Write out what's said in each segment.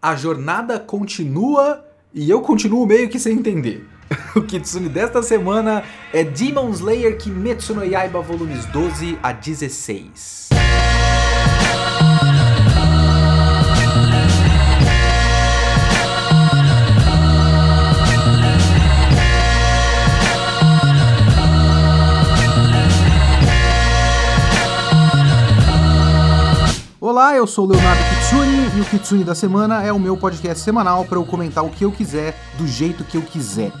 a jornada continua e eu continuo meio que sem entender. o Kitsune desta semana é Demon Slayer Kimetsu no Yaiba volumes 12 a 16. Olá, eu sou o Leonardo Kitsune e o Kitsune da Semana é o meu podcast semanal para eu comentar o que eu quiser, do jeito que eu quiser.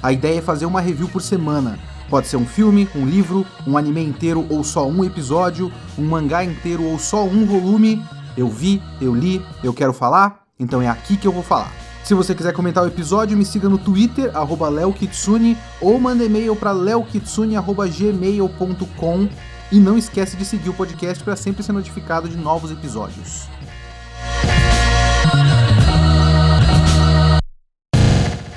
A ideia é fazer uma review por semana. Pode ser um filme, um livro, um anime inteiro ou só um episódio, um mangá inteiro ou só um volume. Eu vi, eu li, eu quero falar, então é aqui que eu vou falar. Se você quiser comentar o episódio, me siga no Twitter, leokitsune, ou manda e-mail para leokitsune.gmail.com e não esquece de seguir o podcast para sempre ser notificado de novos episódios.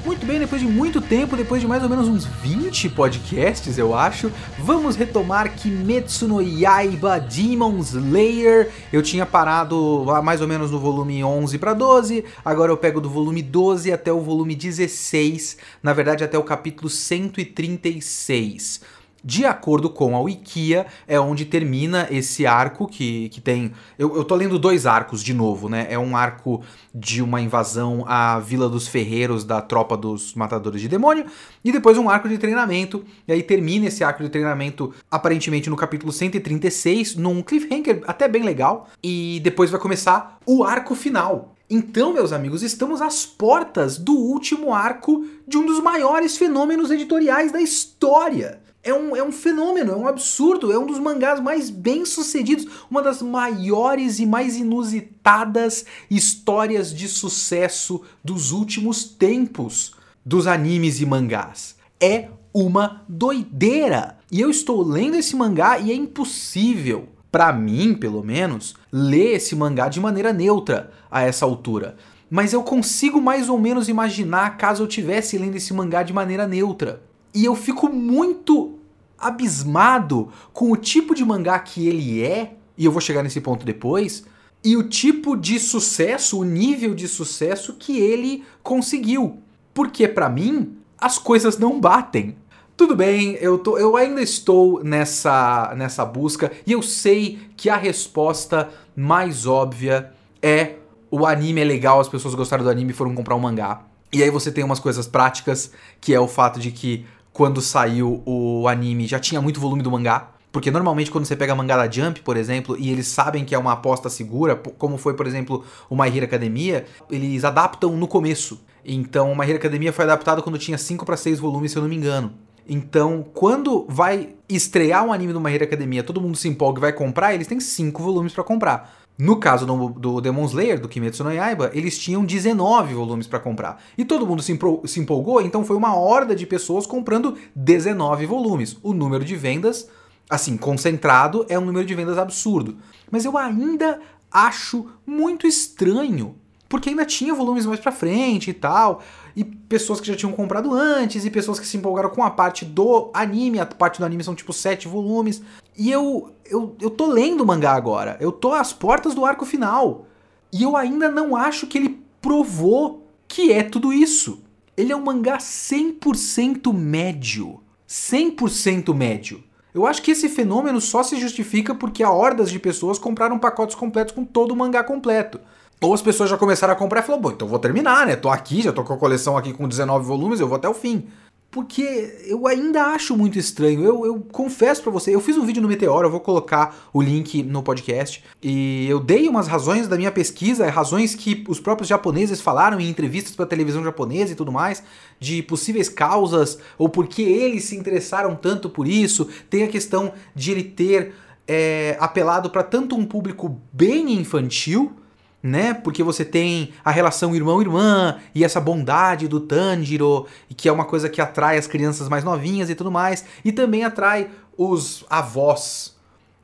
Muito bem, depois de muito tempo, depois de mais ou menos uns 20 podcasts, eu acho, vamos retomar Kimetsu no Yaiba Demon Slayer. Eu tinha parado mais ou menos no volume 11 para 12, agora eu pego do volume 12 até o volume 16, na verdade até o capítulo 136 de acordo com a Wikia, é onde termina esse arco que, que tem. Eu, eu tô lendo dois arcos de novo, né? É um arco de uma invasão à Vila dos Ferreiros da tropa dos Matadores de Demônio, e depois um arco de treinamento. E aí termina esse arco de treinamento aparentemente no capítulo 136, num cliffhanger até bem legal. E depois vai começar o arco final. Então, meus amigos, estamos às portas do último arco de um dos maiores fenômenos editoriais da história é um, é um fenômeno, é um absurdo, é um dos mangás mais bem sucedidos, uma das maiores e mais inusitadas histórias de sucesso dos últimos tempos dos animes e mangás. É uma doideira! E eu estou lendo esse mangá e é impossível, para mim pelo menos, ler esse mangá de maneira neutra a essa altura. Mas eu consigo mais ou menos imaginar caso eu tivesse lendo esse mangá de maneira neutra. E eu fico muito abismado com o tipo de mangá que ele é, e eu vou chegar nesse ponto depois, e o tipo de sucesso, o nível de sucesso que ele conseguiu. Porque para mim, as coisas não batem. Tudo bem, eu, tô, eu ainda estou nessa, nessa busca e eu sei que a resposta mais óbvia é o anime é legal, as pessoas gostaram do anime e foram comprar um mangá. E aí você tem umas coisas práticas, que é o fato de que quando saiu o anime, já tinha muito volume do mangá. Porque normalmente quando você pega mangá da Jump, por exemplo, e eles sabem que é uma aposta segura, como foi, por exemplo, o My Hero Academia, eles adaptam no começo. Então, o My Hero Academia foi adaptado quando tinha 5 para 6 volumes, se eu não me engano. Então, quando vai estrear um anime do My Hero Academia, todo mundo se empolga e vai comprar, eles têm 5 volumes para comprar. No caso do, do, Demon Slayer, do Kimetsu no Yaiba, eles tinham 19 volumes para comprar. E todo mundo se, se empolgou, então foi uma horda de pessoas comprando 19 volumes. O número de vendas, assim, concentrado, é um número de vendas absurdo. Mas eu ainda acho muito estranho porque ainda tinha volumes mais pra frente e tal, e pessoas que já tinham comprado antes, e pessoas que se empolgaram com a parte do anime, a parte do anime são tipo sete volumes, e eu, eu, eu tô lendo o mangá agora, eu tô às portas do arco final, e eu ainda não acho que ele provou que é tudo isso. Ele é um mangá 100% médio. 100% médio. Eu acho que esse fenômeno só se justifica porque há hordas de pessoas compraram pacotes completos com todo o mangá completo. Ou as pessoas já começaram a comprar e falaram, bom, então vou terminar, né? Tô aqui, já tô com a coleção aqui com 19 volumes, eu vou até o fim. Porque eu ainda acho muito estranho. Eu, eu confesso para você, eu fiz um vídeo no Meteoro, eu vou colocar o link no podcast. E eu dei umas razões da minha pesquisa, razões que os próprios japoneses falaram em entrevistas para televisão japonesa e tudo mais, de possíveis causas, ou por que eles se interessaram tanto por isso. Tem a questão de ele ter é, apelado para tanto um público bem infantil né? Porque você tem a relação irmão-irmã e essa bondade do Tanjiro, que é uma coisa que atrai as crianças mais novinhas e tudo mais, e também atrai os avós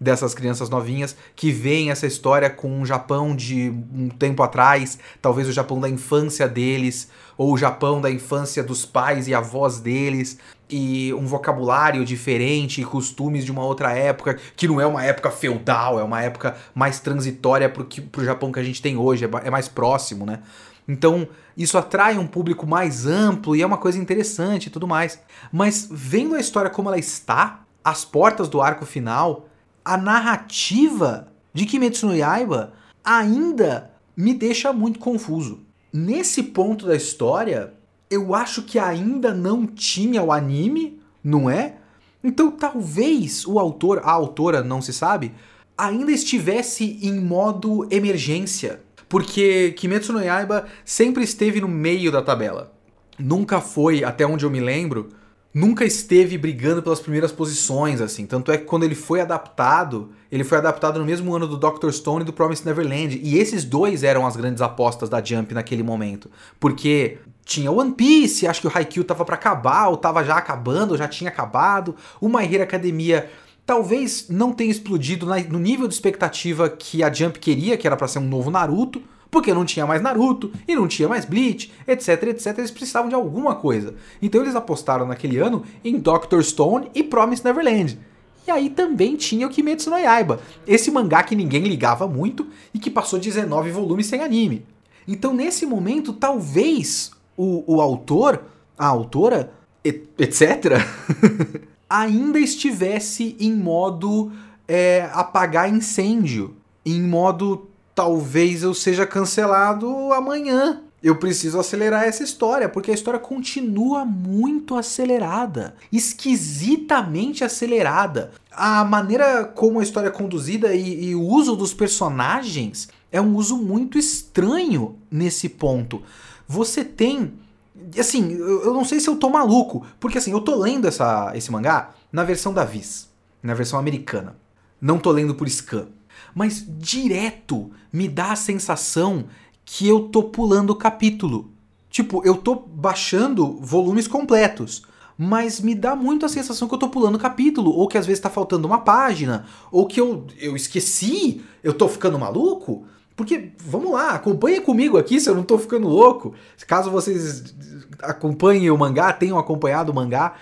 dessas crianças novinhas que veem essa história com um Japão de um tempo atrás, talvez o Japão da infância deles, ou o Japão da infância dos pais e avós deles, e um vocabulário diferente, e costumes de uma outra época, que não é uma época feudal, é uma época mais transitória pro, que, pro Japão que a gente tem hoje, é, é mais próximo, né? Então, isso atrai um público mais amplo e é uma coisa interessante e tudo mais. Mas vendo a história como ela está, às portas do arco final, a narrativa de Kimetsu no Yaiba ainda me deixa muito confuso. Nesse ponto da história, eu acho que ainda não tinha o anime, não é? Então talvez o autor, a autora, não se sabe, ainda estivesse em modo emergência. Porque Kimetsu no Yaiba sempre esteve no meio da tabela. Nunca foi, até onde eu me lembro, nunca esteve brigando pelas primeiras posições, assim. Tanto é que quando ele foi adaptado, ele foi adaptado no mesmo ano do Doctor Stone e do Promised Neverland. E esses dois eram as grandes apostas da Jump naquele momento. Porque tinha One Piece, acho que o Haikyuu tava para acabar, ou tava já acabando, ou já tinha acabado. O My Hero Academia talvez não tenha explodido no nível de expectativa que a Jump queria, que era para ser um novo Naruto porque não tinha mais Naruto e não tinha mais Bleach, etc, etc. Eles precisavam de alguma coisa. Então eles apostaram naquele ano em Doctor Stone e Promise Neverland. E aí também tinha o Kimetsu no Yaiba, esse mangá que ninguém ligava muito e que passou 19 volumes sem anime. Então nesse momento, talvez o, o autor, a autora, etc., ainda estivesse em modo é, apagar incêndio, em modo talvez eu seja cancelado amanhã. Eu preciso acelerar essa história, porque a história continua muito acelerada, esquisitamente acelerada. A maneira como a história é conduzida e, e o uso dos personagens é um uso muito estranho nesse ponto. Você tem assim, eu não sei se eu tô maluco, porque assim, eu tô lendo essa, esse mangá na versão da Viz, na versão americana. Não tô lendo por scan mas direto me dá a sensação que eu tô pulando capítulo. Tipo, eu tô baixando volumes completos, mas me dá muito a sensação que eu tô pulando capítulo, ou que às vezes tá faltando uma página, ou que eu, eu esqueci, eu tô ficando maluco. Porque, vamos lá, acompanhe comigo aqui se eu não tô ficando louco. Caso vocês acompanhem o mangá, tenham acompanhado o mangá,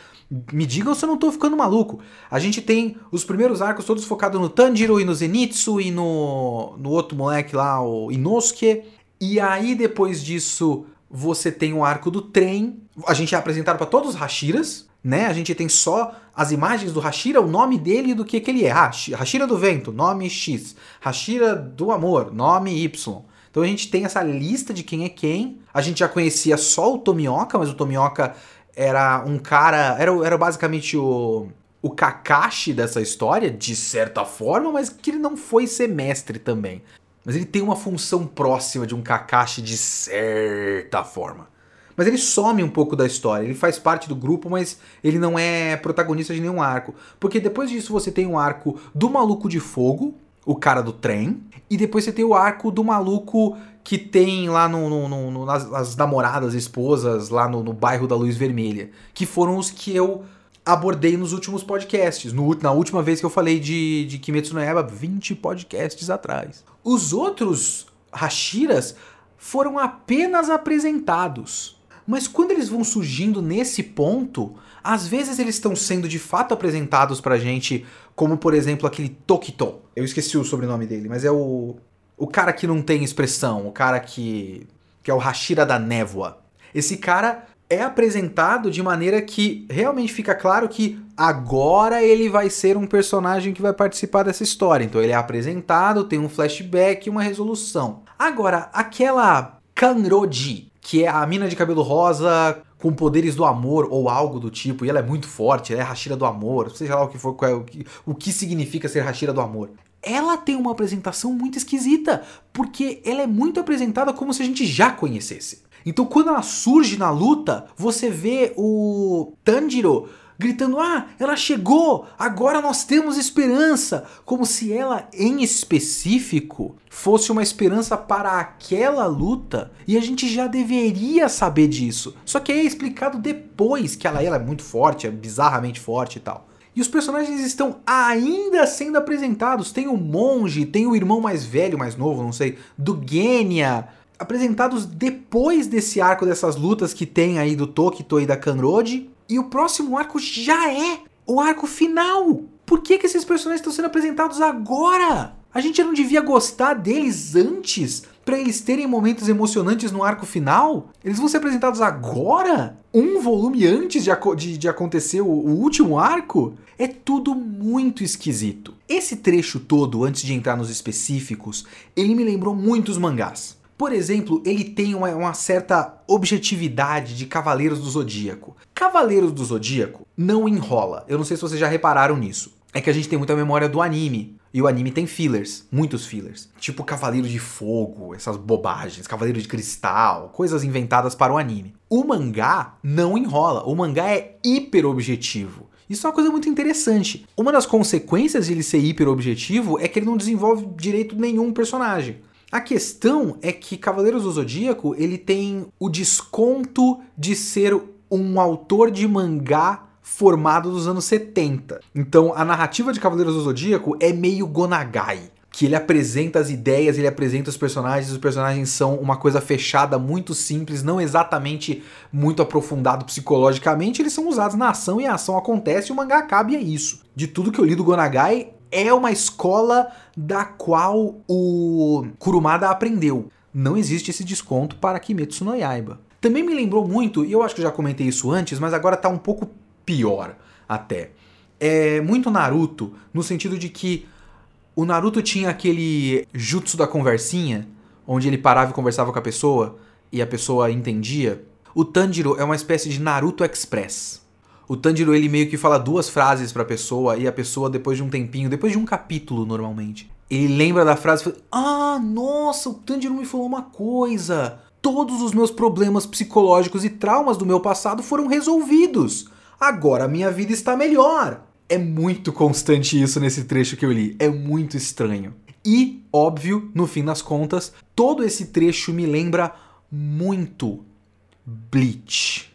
me digam se eu não tô ficando maluco. A gente tem os primeiros arcos todos focados no Tanjiro e no Zenitsu e no, no outro moleque lá, o Inosuke. E aí depois disso você tem o arco do trem. A gente é apresentado para todos os Hashiras, né? A gente tem só as imagens do Hashira, o nome dele e do que, que ele é. Ah, Hashira do Vento, nome X. Hashira do Amor, nome Y. Então a gente tem essa lista de quem é quem. A gente já conhecia só o Tomioka, mas o Tomioka era um cara. Era, era basicamente o, o Kakashi dessa história, de certa forma, mas que ele não foi ser mestre também. Mas ele tem uma função próxima de um Kakashi de certa forma. Mas ele some um pouco da história, ele faz parte do grupo, mas ele não é protagonista de nenhum arco. Porque depois disso você tem um arco do maluco de fogo, o cara do trem, e depois você tem o arco do maluco que tem lá no, no, no nas, nas, namoradas, esposas, lá no, no, bairro da Luz Vermelha, que foram os que eu abordei nos últimos podcasts, no, na última vez que eu falei de, de Kimetsu no Yaiba, 20 podcasts atrás. Os outros Hashiras foram apenas apresentados. Mas quando eles vão surgindo nesse ponto, às vezes eles estão sendo de fato apresentados pra gente, como por exemplo aquele Tokito. Eu esqueci o sobrenome dele, mas é o o cara que não tem expressão, o cara que, que é o Hashira da névoa. Esse cara é apresentado de maneira que realmente fica claro que agora ele vai ser um personagem que vai participar dessa história. Então ele é apresentado, tem um flashback e uma resolução. Agora, aquela Kanroji, que é a mina de cabelo rosa com poderes do amor ou algo do tipo, e ela é muito forte, ela é Hashira do amor, seja lá o que for, é o que, o que significa ser Hashira do amor ela tem uma apresentação muito esquisita, porque ela é muito apresentada como se a gente já conhecesse. Então quando ela surge na luta, você vê o Tanjiro gritando: "Ah, ela chegou! Agora nós temos esperança!", como se ela em específico fosse uma esperança para aquela luta, e a gente já deveria saber disso. Só que é explicado depois que ela, ela é muito forte, é bizarramente forte e tal. E os personagens estão ainda sendo apresentados. Tem o monge, tem o irmão mais velho, mais novo, não sei, do Genya, apresentados depois desse arco dessas lutas que tem aí do Tokito e da Kanroji. E o próximo arco já é o arco final. Por que, que esses personagens estão sendo apresentados agora? A gente não devia gostar deles antes para eles terem momentos emocionantes no arco final? Eles vão ser apresentados agora? Um volume antes de, de, de acontecer o, o último arco? É tudo muito esquisito. Esse trecho todo, antes de entrar nos específicos, ele me lembrou muitos mangás. Por exemplo, ele tem uma, uma, certa objetividade de Cavaleiros do Zodíaco. Cavaleiros do Zodíaco não enrola. Eu não sei se vocês já repararam nisso. É que a gente tem muita memória do anime. E o anime tem fillers, muitos fillers. Tipo Cavaleiro de Fogo, essas bobagens, Cavaleiro de Cristal, coisas inventadas para o anime. O mangá não enrola, o mangá é hiper objetivo. Isso é uma coisa muito interessante. Uma das consequências de ele ser hiper objetivo é que ele não desenvolve direito nenhum personagem. A questão é que Cavaleiros do Zodíaco ele tem o desconto de ser um autor de mangá formado dos anos 70. Então a narrativa de Cavaleiros do Zodíaco é meio Gonagai. Que ele apresenta as ideias, ele apresenta os personagens, os personagens são uma coisa fechada, muito simples, não exatamente muito aprofundado psicologicamente, eles são usados na ação e a ação acontece e o mangá acaba e é isso. De tudo que eu li do Gonagai, é uma escola da qual o Kurumada aprendeu. Não existe esse desconto para Kimetsu no Yaiba. Também me lembrou muito, e eu acho que já comentei isso antes, mas agora tá um pouco pior até. É muito Naruto, no sentido de que o Naruto tinha aquele jutsu da conversinha, onde ele parava e conversava com a pessoa e a pessoa entendia. O Tanjiro é uma espécie de Naruto Express. O Tanjiro ele meio que fala duas frases para a pessoa e a pessoa depois de um tempinho, depois de um capítulo normalmente, ele lembra da frase e fala: "Ah, nossa, o Tanjiro me falou uma coisa. Todos os meus problemas psicológicos e traumas do meu passado foram resolvidos agora minha vida está melhor. É muito constante isso nesse trecho que eu li, é muito estranho. E, óbvio, no fim das contas, todo esse trecho me lembra muito Bleach.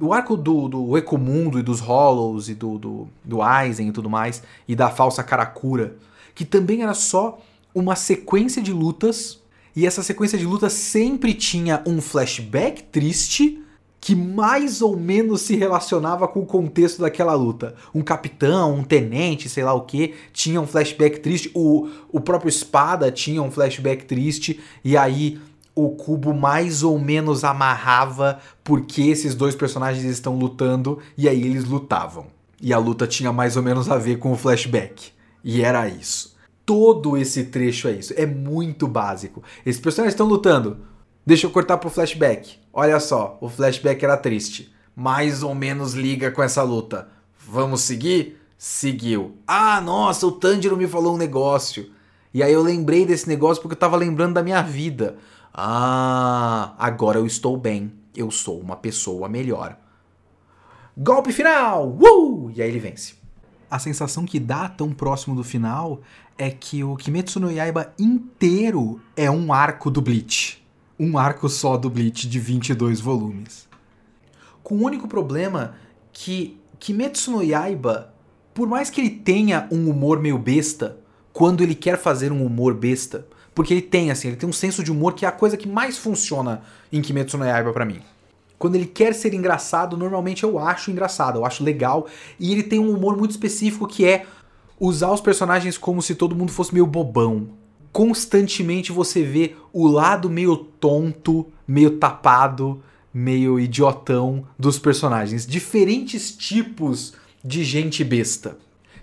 O arco do, do Ecomundo e dos Hollows e do, do, do Aizen e tudo mais, e da falsa Karakura, que também era só uma sequência de lutas, e essa sequência de lutas sempre tinha um flashback triste que mais ou menos se relacionava com o contexto daquela luta. Um capitão, um tenente, sei lá o que, tinha um flashback triste. O, o próprio Espada tinha um flashback triste. E aí o cubo mais ou menos amarrava porque esses dois personagens estão lutando. E aí eles lutavam. E a luta tinha mais ou menos a ver com o flashback. E era isso. Todo esse trecho é isso. É muito básico. Esses personagens estão lutando. Deixa eu cortar pro flashback. Olha só, o flashback era triste. Mais ou menos liga com essa luta. Vamos seguir? Seguiu. Ah, nossa, o Tanjiro me falou um negócio. E aí eu lembrei desse negócio porque eu tava lembrando da minha vida. Ah, agora eu estou bem. Eu sou uma pessoa melhor. Golpe final! Uh! E aí ele vence. A sensação que dá tão próximo do final é que o Kimetsu no Yaiba inteiro é um arco do Bleach um arco só do Bleach de 22 volumes. Com o único problema que Kimetsu no Yaiba, por mais que ele tenha um humor meio besta, quando ele quer fazer um humor besta, porque ele tem assim, ele tem um senso de humor que é a coisa que mais funciona em Kimetsu no Yaiba para mim. Quando ele quer ser engraçado, normalmente eu acho engraçado, eu acho legal, e ele tem um humor muito específico que é usar os personagens como se todo mundo fosse meio bobão, constantemente você vê o lado meio tonto, meio tapado, meio idiotão dos personagens. Diferentes tipos de gente besta.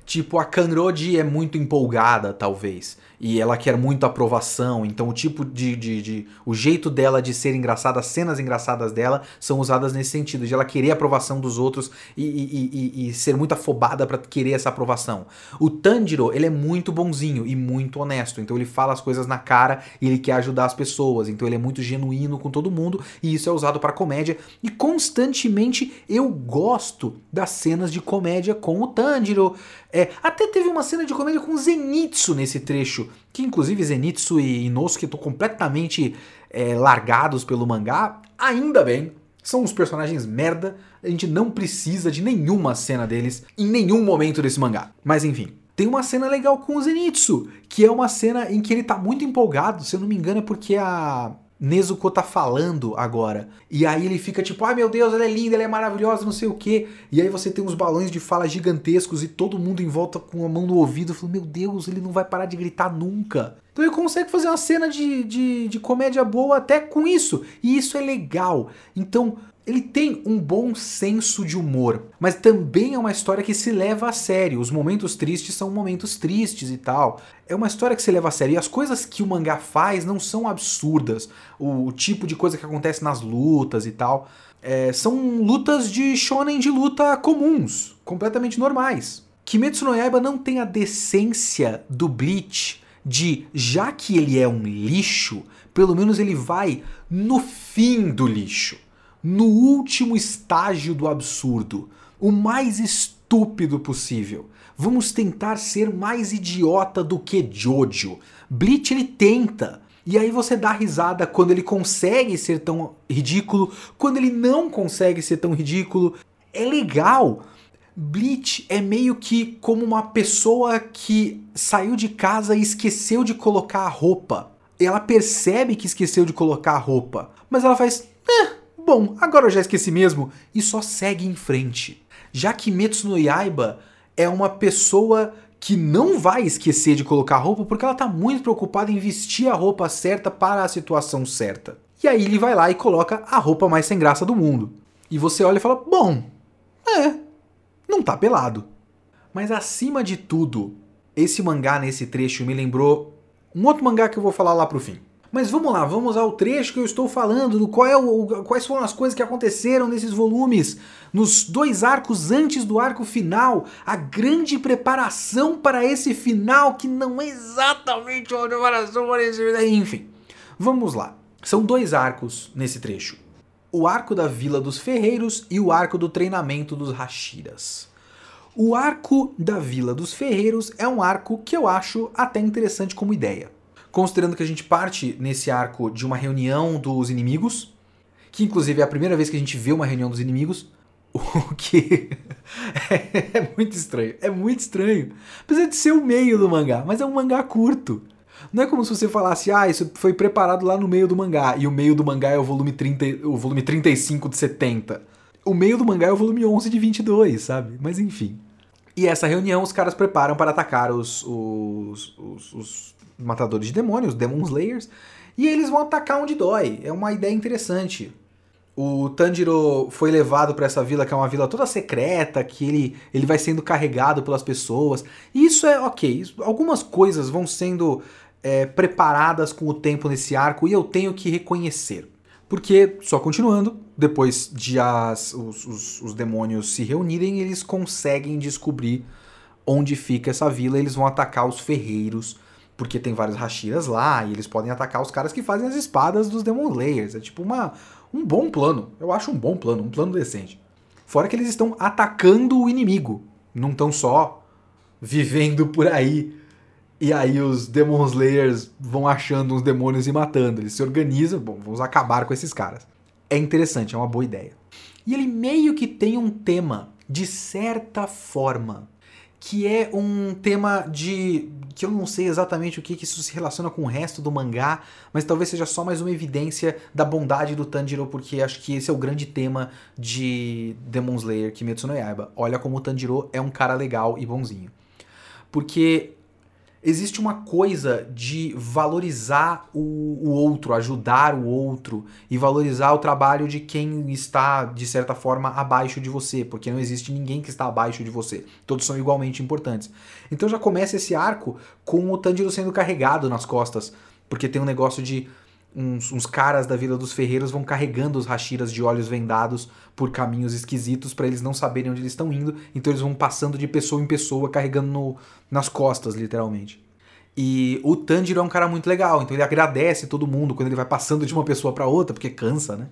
Tipo, a Kanroji é muito empolgada, talvez e ela quer muito aprovação. Então o tipo de, de, de, o jeito dela de ser engraçada, as cenas engraçadas dela são usadas nesse sentido de ela querer a aprovação dos outros e, e, e, e ser muito afobada para querer essa aprovação. O Tanjiro ele é muito bonzinho e muito honesto, então ele fala as coisas na cara e ele quer ajudar as pessoas. Então ele é muito genuíno com todo mundo e isso é usado para comédia e constantemente eu gosto das cenas de comédia com o Tanjiro. É, até teve uma cena de comédia com Zenitsu nesse trecho, que inclusive Zenitsu e Inosuke estão completamente é, largados pelo mangá. Ainda bem, São os personagens merda, a gente não precisa de nenhuma cena deles em nenhum momento desse mangá. Mas enfim, tem uma cena legal com o Zenitsu, que é uma cena em que ele tá muito empolgado, se eu não me engano é porque a Nezuko tá falando agora. E aí ele fica tipo, ai meu Deus, ela é linda, ela é maravilhosa, não sei o que. E aí você tem uns balões de fala gigantescos e todo mundo em volta com a mão no ouvido, falando, meu Deus, ele não vai parar de gritar nunca. Então ele consegue fazer uma cena de, de, de comédia boa até com isso. E isso é legal. Então, ele tem um bom senso de humor, mas também é uma história que se leva a sério. Os momentos tristes são momentos tristes e tal. É uma história que se leva a sério. E as coisas que o mangá faz não são absurdas. O, o tipo de coisa que acontece nas lutas e tal. É, são lutas de shonen de luta comuns, completamente normais. Kimetsu no Yaiba não tem a decência do Bleach de, já que ele é um lixo, pelo menos ele vai no fim do lixo no último estágio do absurdo, o mais estúpido possível. Vamos tentar ser mais idiota do que Jojo. Bleach ele tenta. E aí você dá risada quando ele consegue ser tão ridículo, quando ele não consegue ser tão ridículo. É legal. Bleach é meio que como uma pessoa que saiu de casa e esqueceu de colocar a roupa. Ela percebe que esqueceu de colocar a roupa, mas ela faz. Eh, Bom, agora eu já esqueci mesmo e só segue em frente. Já que Metsu no Yaiba é uma pessoa que não vai esquecer de colocar roupa porque ela está muito preocupada em vestir a roupa certa para a situação certa. E aí ele vai lá e coloca a roupa mais sem graça do mundo. E você olha e fala: "Bom, é, não tá pelado". Mas acima de tudo, esse mangá nesse trecho me lembrou um outro mangá que eu vou falar lá pro fim. Mas vamos lá, vamos ao trecho que eu estou falando, do qual é o, quais foram as coisas que aconteceram nesses volumes, nos dois arcos antes do arco final, a grande preparação para esse final que não é exatamente uma preparação para esse enfim. Vamos lá. São dois arcos nesse trecho. O arco da Vila dos Ferreiros e o arco do treinamento dos Hashiras. O arco da Vila dos Ferreiros é um arco que eu acho até interessante como ideia considerando que a gente parte nesse arco de uma reunião dos inimigos, que inclusive é a primeira vez que a gente vê uma reunião dos inimigos, o que é, muito estranho, é muito estranho. Apesar de ser o meio do mangá, mas é um mangá curto. Não é como se você falasse, ah, isso foi preparado lá no meio do mangá, e o meio do mangá é o volume, 30, o volume 35 de 70. O meio do mangá é o volume 11 de 22, sabe? Mas enfim. E essa reunião os caras preparam para atacar os, os, os, os matadores de demônios, Demon Slayers, e eles vão atacar onde dói. É uma ideia interessante. O Tanjiro foi levado para essa vila que é uma vila toda secreta, que ele, ele vai sendo carregado pelas pessoas. E isso é ok. Algumas coisas vão sendo é, preparadas com o tempo nesse arco e eu tenho que reconhecer. Porque, só continuando, depois de as, os, os, os demônios se reunirem, eles conseguem descobrir onde fica essa vila. Eles vão atacar os ferreiros porque tem vários Hashiras lá e eles podem atacar os caras que fazem as espadas dos Demon Layers. É tipo uma, um bom plano. Eu acho um bom plano, um plano decente. Fora que eles estão atacando o inimigo. Não estão só vivendo por aí. E aí os Demon Slayers vão achando uns demônios e matando. Eles se organizam, bom, vamos acabar com esses caras. É interessante, é uma boa ideia. E ele meio que tem um tema, de certa forma, que é um tema de que eu não sei exatamente o que, que isso se relaciona com o resto do mangá, mas talvez seja só mais uma evidência da bondade do Tanjiro, porque acho que esse é o grande tema de Demon Slayer Kimetsu no Yaiba. Olha como o Tanjiro é um cara legal e bonzinho. Porque existe uma coisa de valorizar o, o, outro, ajudar o outro e valorizar o trabalho de quem está, de certa forma, abaixo de você, porque não existe ninguém que está abaixo de você. Todos são igualmente importantes. Então já começa esse arco com o Tanjiro sendo carregado nas costas, porque tem um negócio de uns, uns, caras da Vila dos Ferreiros vão carregando os Hashiras de olhos vendados por caminhos esquisitos para eles não saberem onde eles estão indo, então eles vão passando de pessoa em pessoa, carregando no, nas costas, literalmente. E o Tanjiro é um cara muito legal, então ele agradece todo mundo quando ele vai passando de uma pessoa para outra, porque cansa, né?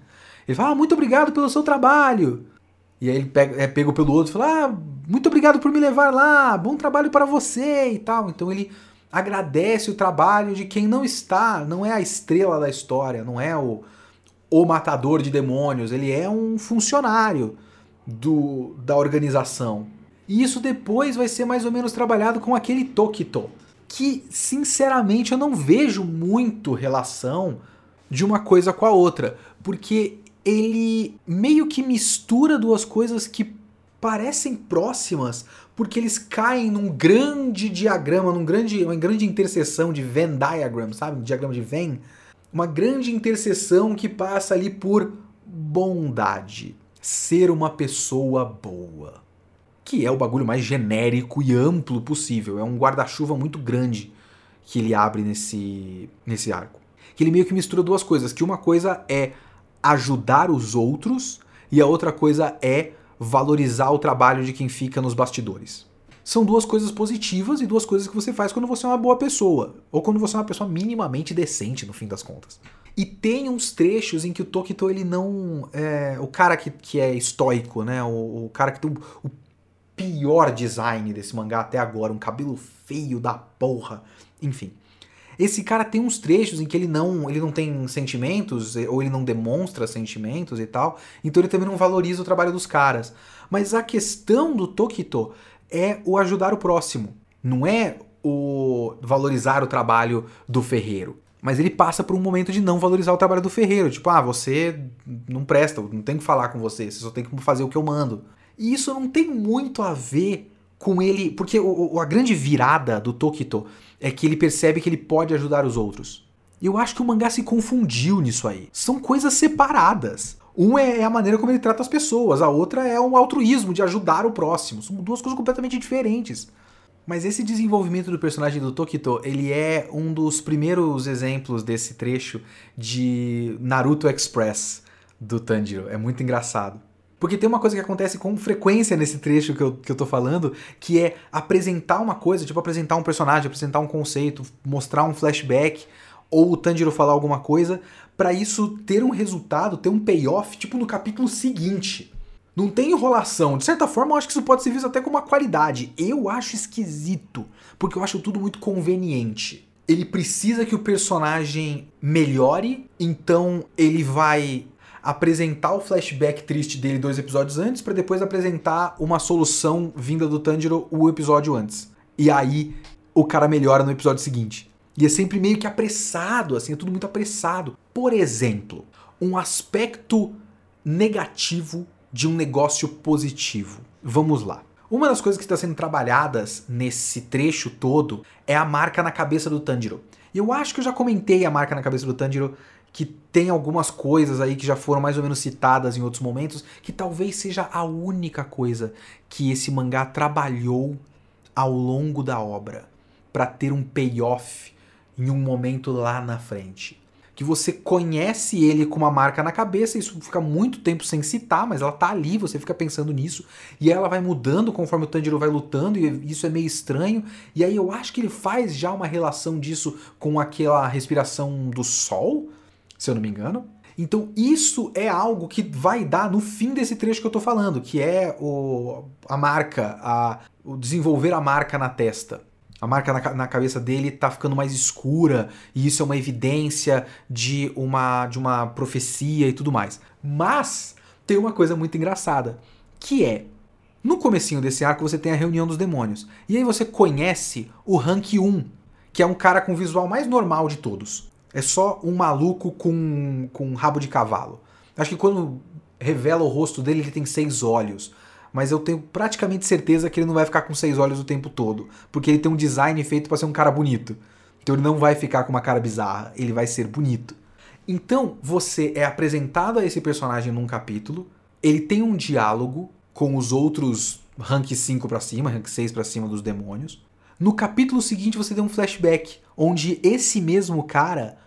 Ele fala, ah, muito obrigado pelo seu trabalho. E aí ele pega, é pego pelo outro e fala, ah, muito obrigado por me levar lá, bom trabalho para você e tal. Então ele agradece o trabalho de quem não está, não é a estrela da história, não é o, o matador de demônios, ele é um funcionário do, da organização. E isso depois vai ser mais ou menos trabalhado com aquele Tokito, que sinceramente eu não vejo muito relação de uma coisa com a outra, porque ele meio que mistura duas coisas que parecem próximas, porque eles caem num grande diagrama, num grande, uma grande interseção de Venn diagram, sabe? Diagrama de Venn. Uma grande interseção que passa ali por bondade, ser uma pessoa boa que é o bagulho mais genérico e amplo possível. É um guarda-chuva muito grande que ele abre nesse, nesse arco. Que ele meio que mistura duas coisas, que uma coisa é ajudar os outros e a outra coisa é valorizar o trabalho de quem fica nos bastidores. São duas coisas positivas e duas coisas que você faz quando você é uma boa pessoa, ou quando você é uma pessoa minimamente decente, no fim das contas. E tem uns trechos em que o Tokito ele não. É, o cara que, que é estoico, né? O, o cara que tem o, o pior design desse mangá até agora, um cabelo feio da porra, enfim. Esse cara tem uns trechos em que ele não, ele não tem sentimentos, ou ele não demonstra sentimentos e tal, então ele também não valoriza o trabalho dos caras. Mas a questão do Tokito é o ajudar o próximo, não é o valorizar o trabalho do ferreiro. Mas ele passa por um momento de não valorizar o trabalho do ferreiro. Tipo, ah, você não presta, não tem que falar com você, você só tem que fazer o que eu mando. E isso não tem muito a ver com ele. Porque o, a grande virada do Tokito é que ele percebe que ele pode ajudar os outros. Eu acho que o mangá se confundiu nisso aí. São coisas separadas. Um é a maneira como ele trata as pessoas, a outra é um altruísmo de ajudar o próximo. São duas coisas completamente diferentes. Mas esse desenvolvimento do personagem do Tokito, ele é um dos primeiros exemplos desse trecho de Naruto Express do Tanjiro. É muito engraçado. Porque tem uma coisa que acontece com frequência nesse trecho que eu, que eu tô falando, que é apresentar uma coisa, tipo apresentar um personagem, apresentar um conceito, mostrar um flashback, ou o Tanjiro falar alguma coisa, para isso ter um resultado, ter um payoff, tipo no capítulo seguinte. Não tem enrolação. De certa forma, eu acho que isso pode ser visto até como uma qualidade. Eu acho esquisito, porque eu acho tudo muito conveniente. Ele precisa que o personagem melhore, então ele vai apresentar o flashback triste dele dois episódios antes, para depois apresentar uma solução vinda do Tanjiro o episódio antes. E aí o cara melhora no episódio seguinte. E é sempre meio que apressado, assim, é tudo muito apressado. Por exemplo, um aspecto negativo de um negócio positivo. Vamos lá. Uma das coisas que está sendo trabalhadas nesse trecho todo é a marca na cabeça do Tanjiro. E eu acho que eu já comentei a marca na cabeça do Tanjiro que tem algumas coisas aí que já foram mais ou menos citadas em outros momentos, que talvez seja a única coisa que esse mangá trabalhou ao longo da obra para ter um payoff em um momento lá na frente. Que você conhece ele com uma marca na cabeça, isso fica muito tempo sem citar, mas ela tá ali, você fica pensando nisso, e ela vai mudando conforme o Tanjiro vai lutando, e isso é meio estranho. E aí eu acho que ele faz já uma relação disso com aquela respiração do sol, se eu não me engano. Então isso é algo que vai dar no fim desse trecho que eu tô falando, que é o, a marca, a, o desenvolver a marca na testa. A marca na, na, cabeça dele tá ficando mais escura, e isso é uma evidência de uma, de uma profecia e tudo mais. Mas tem uma coisa muito engraçada, que é no comecinho desse arco você tem a reunião dos demônios. E aí você conhece o Rank 1, que é um cara com o visual mais normal de todos é só um maluco com, com um rabo de cavalo. Acho que quando revela o rosto dele, ele tem seis olhos. Mas eu tenho praticamente certeza que ele não vai ficar com seis olhos o tempo todo. Porque ele tem um design feito para ser um cara bonito. Então ele não vai ficar com uma cara bizarra, ele vai ser bonito. Então você é apresentado a esse personagem num capítulo, ele tem um diálogo com os outros rank 5 para cima, rank 6 para cima dos demônios. No capítulo seguinte você tem um flashback onde esse mesmo cara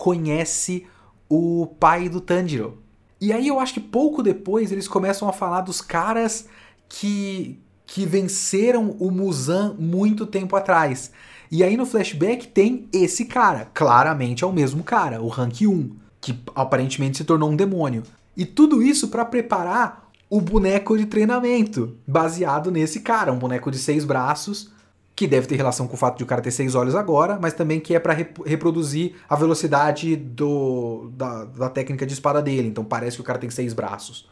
conhece o pai do Tanjiro. E aí eu acho que pouco depois eles começam a falar dos caras que que venceram o Muzan muito tempo atrás. E aí no flashback tem esse cara, claramente é o mesmo cara, o Rank 1, que aparentemente se tornou um demônio. E tudo isso para preparar o boneco de treinamento, baseado nesse cara, um boneco de seis braços que deve ter relação com o fato de o cara ter seis olhos agora, mas também que é para reproduzir a velocidade do, da, da técnica de espada dele. Então parece que o cara tem seis braços.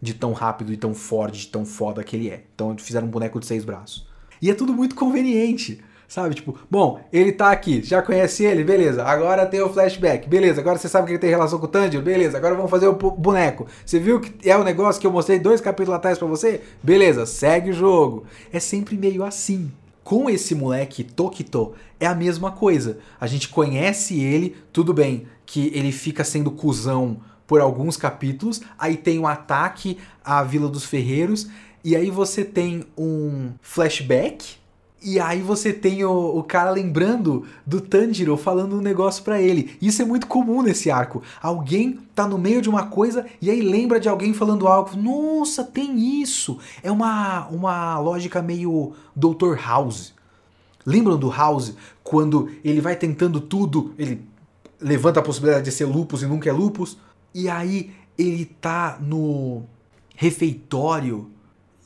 De tão rápido e tão forte, de tão foda que ele é. Então fizeram um boneco de seis braços. E é tudo muito conveniente. Sabe, tipo, bom, ele tá aqui, já conhece ele, beleza. Agora tem o flashback, beleza. Agora você sabe que ele tem relação com o Tanjiro, beleza. Agora vamos fazer o boneco. Você viu que é o negócio que eu mostrei dois capítulos atrás para você? Beleza, segue o jogo. É sempre meio assim. Com esse moleque Tokito é a mesma coisa. A gente conhece ele, tudo bem que ele fica sendo cuzão por alguns capítulos, aí tem o um ataque à Vila dos Ferreiros, e aí você tem um flashback e aí você tem o, o, cara lembrando do Tanjiro falando um negócio para ele. Isso é muito comum nesse arco. Alguém tá no meio de uma coisa e aí lembra de alguém falando algo. Nossa, tem isso. É uma, uma lógica meio Dr. House. Lembram do House quando ele vai tentando tudo, ele levanta a possibilidade de ser lupus e nunca é lupus, e aí ele tá no refeitório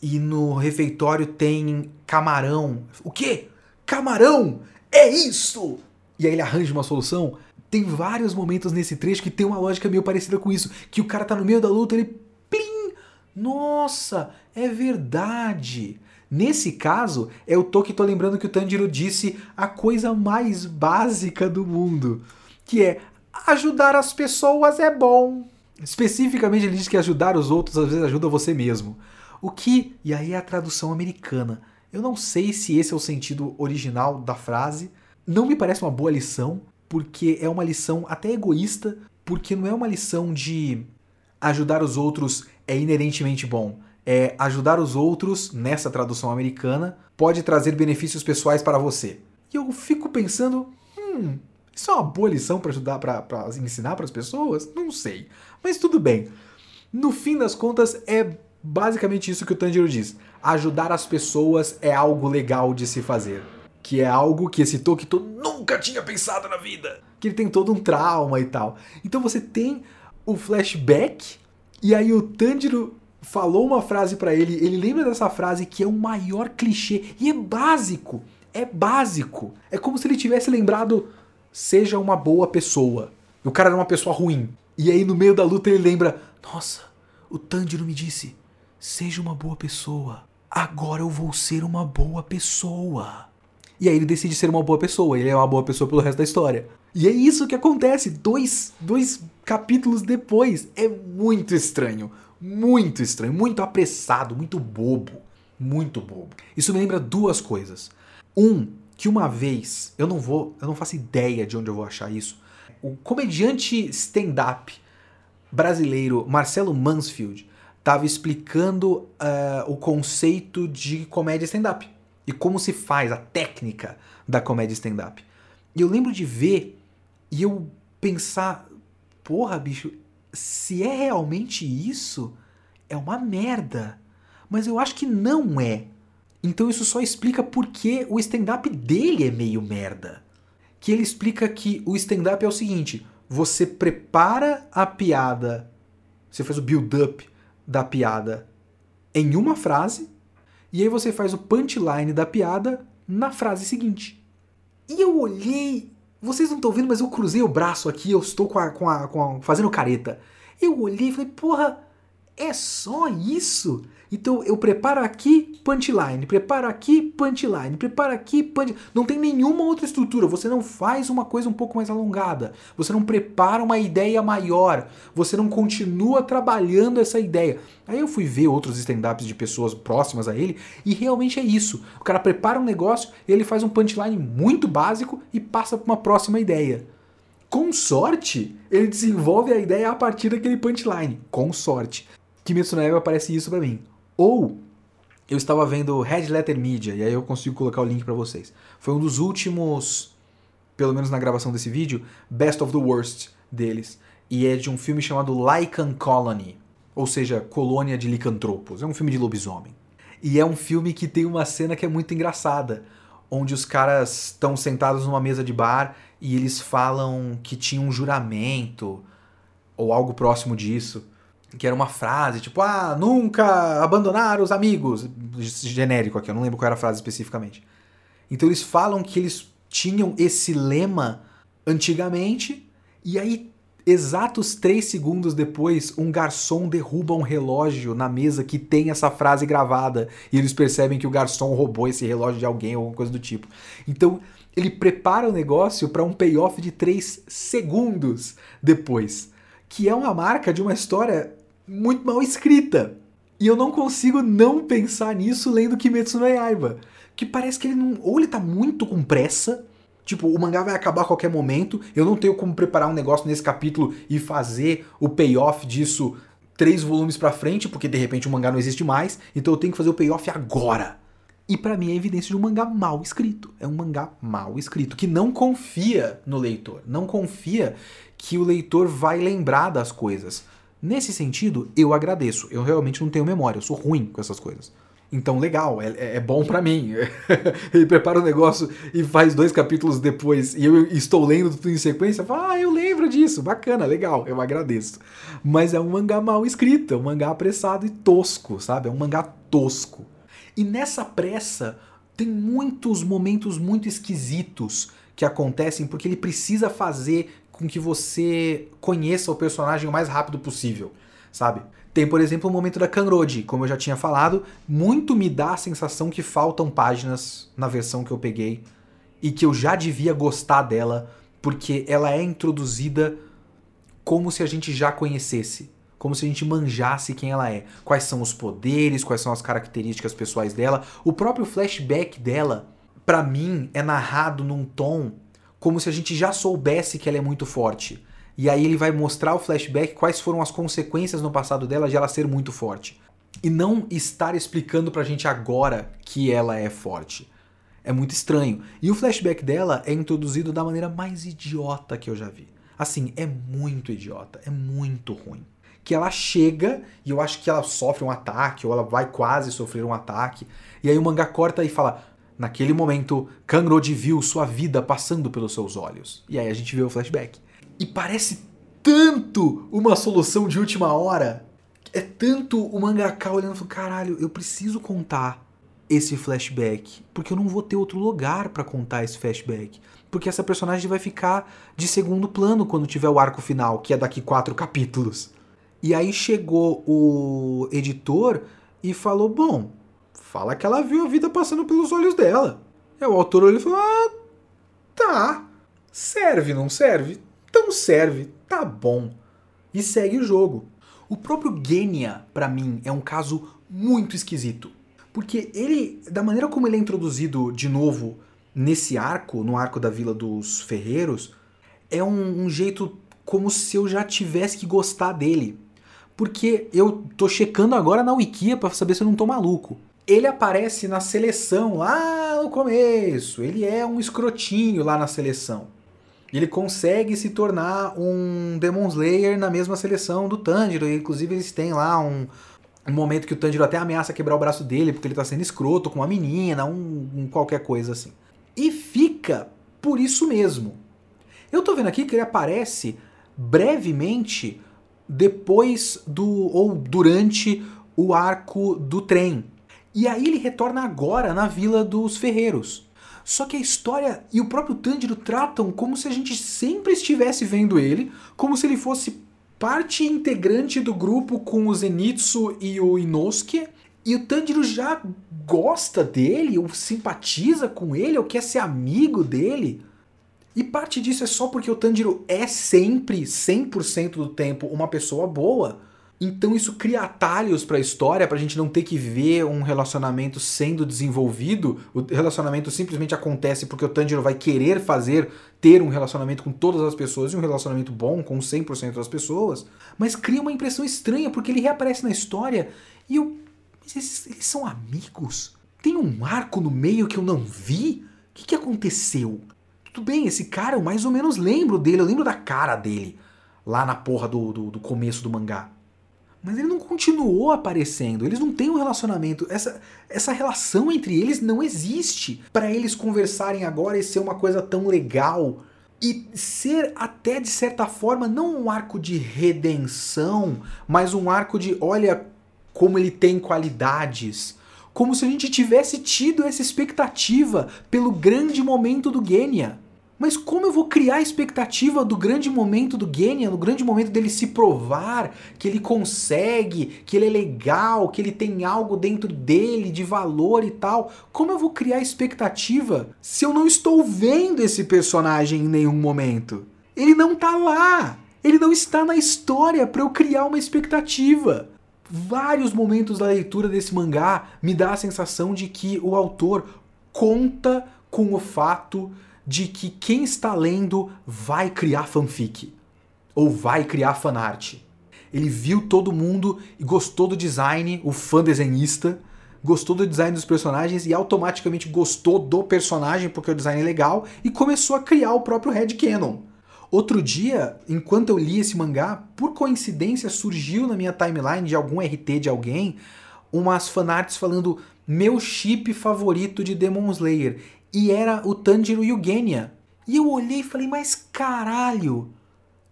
e no refeitório tem camarão. O quê? Camarão? É isso! E aí ele arranja uma solução. Tem vários momentos nesse trecho que tem uma lógica meio parecida com isso. Que o cara tá no meio da luta, ele. Plim! Nossa, é verdade! Nesse caso, é o Toki tô lembrando que o Tanjiro disse a coisa mais básica do mundo. Que é ajudar as pessoas é bom. Especificamente ele diz que ajudar os outros às vezes ajuda você mesmo. O que, e aí é a tradução americana. Eu não sei se esse é o sentido original da frase. Não me parece uma boa lição, porque é uma lição até egoísta, porque não é uma lição de ajudar os outros é inerentemente bom. É ajudar os outros, nessa tradução americana, pode trazer benefícios pessoais para você. E eu fico pensando, hum, isso é uma boa lição para ajudar, para ensinar para as pessoas? Não sei. Mas tudo bem. No fim das contas, é basicamente isso que o Tanjiro diz. Ajudar as pessoas é algo legal de se fazer. Que é algo que esse Tokito nunca tinha pensado na vida. Que ele tem todo um trauma e tal. Então você tem o flashback e aí o Tanjiro falou uma frase para ele, ele lembra dessa frase que é o maior clichê e é básico. É básico. É como se ele tivesse lembrado seja uma boa pessoa. O cara era uma pessoa ruim. E aí no meio da luta ele lembra: "Nossa, o Tanjiro me disse Seja uma boa pessoa. Agora eu vou ser uma boa pessoa. E aí ele decide ser uma boa pessoa. Ele é uma boa pessoa pelo resto da história. E é isso que acontece dois, dois capítulos depois. É muito estranho. Muito estranho. Muito apressado. Muito bobo. Muito bobo. Isso me lembra duas coisas. Um, que uma vez, eu não vou, eu não faço ideia de onde eu vou achar isso. O comediante stand-up brasileiro Marcelo Mansfield estava explicando uh, o conceito de comédia stand-up e como se faz a técnica da comédia stand-up. E eu lembro de ver e eu pensar, porra, bicho, se é realmente isso, é uma merda. Mas eu acho que não é. Então isso só explica por que o stand-up dele é meio merda. Que ele explica que o stand-up é o seguinte: você prepara a piada, você faz o build-up da piada em uma frase, e aí você faz o punchline da piada na frase seguinte. E eu olhei, vocês não estão vendo, mas eu cruzei o braço aqui, eu estou com a, com a, com a fazendo careta. Eu olhei e falei, porra, é só isso? Então eu preparo aqui punchline, preparo aqui punchline, preparo aqui punchline. Não tem nenhuma outra estrutura. Você não faz uma coisa um pouco mais alongada. Você não prepara uma ideia maior. Você não continua trabalhando essa ideia. Aí eu fui ver outros stand-ups de pessoas próximas a ele e realmente é isso. O cara prepara um negócio, ele faz um punchline muito básico e passa para uma próxima ideia. Com sorte, ele desenvolve a ideia a partir daquele punchline. Com sorte. Kimetsu no Yaiba parece isso para mim. Ou eu estava vendo Red Letter Media, e aí eu consigo colocar o link para vocês. Foi um dos últimos, pelo menos na gravação desse vídeo, Best of the Worst deles. E é de um filme chamado Lycan Colony, ou seja, Colônia de Licantropos. É um filme de lobisomem. E é um filme que tem uma cena que é muito engraçada, onde os caras estão sentados numa mesa de bar e eles falam que tinha um juramento ou algo próximo disso que era uma frase, tipo, ah, nunca abandonar os amigos. Genérico aqui, eu não lembro qual era a frase especificamente. Então eles falam que eles tinham esse lema antigamente, e aí, exatos três segundos depois, um garçom derruba um relógio na mesa que tem essa frase gravada, e eles percebem que o garçom roubou esse relógio de alguém ou alguma coisa do tipo. Então, ele prepara o negócio para um payoff de três segundos depois, que é uma marca de uma história muito mal escrita. E eu não consigo não pensar nisso lendo Kimetsu no Yaiba. Que parece que ele não. Ou ele tá muito com pressa, Tipo, o mangá vai acabar a qualquer momento, eu não tenho como preparar um negócio nesse capítulo e fazer o payoff disso três volumes pra frente, porque de repente o mangá não existe mais, então eu tenho que fazer o payoff agora. E para mim é evidência de um mangá mal escrito. É um mangá mal escrito, que não confia no leitor, não confia que o leitor vai lembrar das coisas. Nesse sentido, eu agradeço. Eu realmente não tenho memória, eu sou ruim com essas coisas. Então, legal, é, é bom para mim. Ele prepara o negócio e faz dois capítulos depois e eu estou lendo tudo em sequência. Fala, ah, eu lembro disso, bacana, legal, eu agradeço. Mas é um mangá mal escrito, é um mangá apressado e tosco, sabe? É um mangá tosco. E nessa pressa tem muitos momentos muito esquisitos que acontecem porque ele precisa fazer com que você conheça o personagem o mais rápido possível, sabe? Tem, por exemplo, o momento da Kanroji, como eu já tinha falado, muito me dá a sensação que faltam páginas na versão que eu peguei e que eu já devia gostar dela, porque ela é introduzida como se a gente já conhecesse, como se a gente manjasse quem ela é, quais são os poderes, quais são as características pessoais dela. O próprio flashback dela, para mim, é narrado num tom como se a gente já soubesse que ela é muito forte. E aí ele vai mostrar o flashback quais foram as consequências no passado dela de ela ser muito forte. E não estar explicando pra gente agora que ela é forte. É muito estranho. E o flashback dela é introduzido da maneira mais idiota que eu já vi. Assim, é muito idiota, é muito ruim. Que ela chega e eu acho que ela sofre um ataque, ou ela vai quase sofrer um ataque. E aí o mangá corta e fala: Naquele momento, Kangrod viu sua vida passando pelos seus olhos. E aí a gente vê o flashback. E parece tanto uma solução de última hora. É tanto o mangaka olhando e falando, caralho, eu preciso contar esse flashback, porque eu não vou ter outro lugar para contar esse flashback. Porque essa personagem vai ficar de segundo plano quando tiver o arco final, que é daqui quatro capítulos. E aí chegou o editor e falou: Bom, fala que ela viu a vida passando pelos olhos dela. E o autor olhou e falou: Ah, tá. Serve, não serve? Então serve, tá bom. E segue o jogo. O próprio Genya, para mim, é um caso muito esquisito. Porque ele, da maneira como ele é introduzido de novo nesse arco, no arco da Vila dos Ferreiros, é um, um jeito como se eu já tivesse que gostar dele. Porque eu tô checando agora na Wikia para saber se eu não tô maluco. Ele aparece na seleção lá no começo. Ele é um escrotinho lá na seleção ele consegue se tornar um Demon Slayer na mesma seleção do Tanjiro. Inclusive, eles têm lá um, um momento que o Tanjiro até ameaça quebrar o braço dele porque ele tá sendo escroto com uma menina, um, um qualquer coisa assim. E fica por isso mesmo. Eu tô vendo aqui que ele aparece brevemente depois do ou durante o arco do trem. E aí ele retorna agora na Vila dos Ferreiros. Só que a história e o próprio Tanjiro tratam como se a gente sempre estivesse vendo ele, como se ele fosse parte integrante do grupo com o Zenitsu e o Inosuke. E o Tanjiro já gosta dele, ou simpatiza com ele, ou quer ser amigo dele. E parte disso é só porque o Tanjiro é sempre, 100% do tempo, uma pessoa boa. Então isso cria atalhos para a história, para a gente não ter que ver um relacionamento sendo desenvolvido. O relacionamento simplesmente acontece porque o Tanjiro vai querer fazer ter um relacionamento com todas as pessoas e um relacionamento bom com 100% das pessoas. Mas cria uma impressão estranha porque ele reaparece na história e eu eles, eles são amigos? Tem um arco no meio que eu não vi? O que, que aconteceu? Tudo bem, esse cara eu mais ou menos lembro dele, eu lembro da cara dele lá na porra do, do, do começo do mangá. Mas ele não continuou aparecendo. Eles não têm um relacionamento. Essa, essa relação entre eles não existe. Para eles conversarem agora e ser uma coisa tão legal. E ser até de certa forma não um arco de redenção, mas um arco de olha como ele tem qualidades, como se a gente tivesse tido essa expectativa pelo grande momento do Genya. Mas como eu vou criar a expectativa do grande momento do Genya, do grande momento dele se provar que ele consegue, que ele é legal, que ele tem algo dentro dele de valor e tal? Como eu vou criar expectativa se eu não estou vendo esse personagem em nenhum momento? Ele não tá lá. Ele não está na história para eu criar uma expectativa. Vários momentos da leitura desse mangá me dá a sensação de que o autor conta com o fato de que quem está lendo vai criar fanfic ou vai criar fanart. Ele viu todo mundo e gostou do design, o fã desenhista, gostou do design dos personagens e automaticamente gostou do personagem porque o design é legal e começou a criar o próprio headcanon. Outro dia, enquanto eu li esse mangá, por coincidência surgiu na minha timeline de algum RT de alguém umas fanarts falando meu chip favorito de Demon Slayer e era o Tanjiro e o Genya. E eu olhei e falei, mas caralho!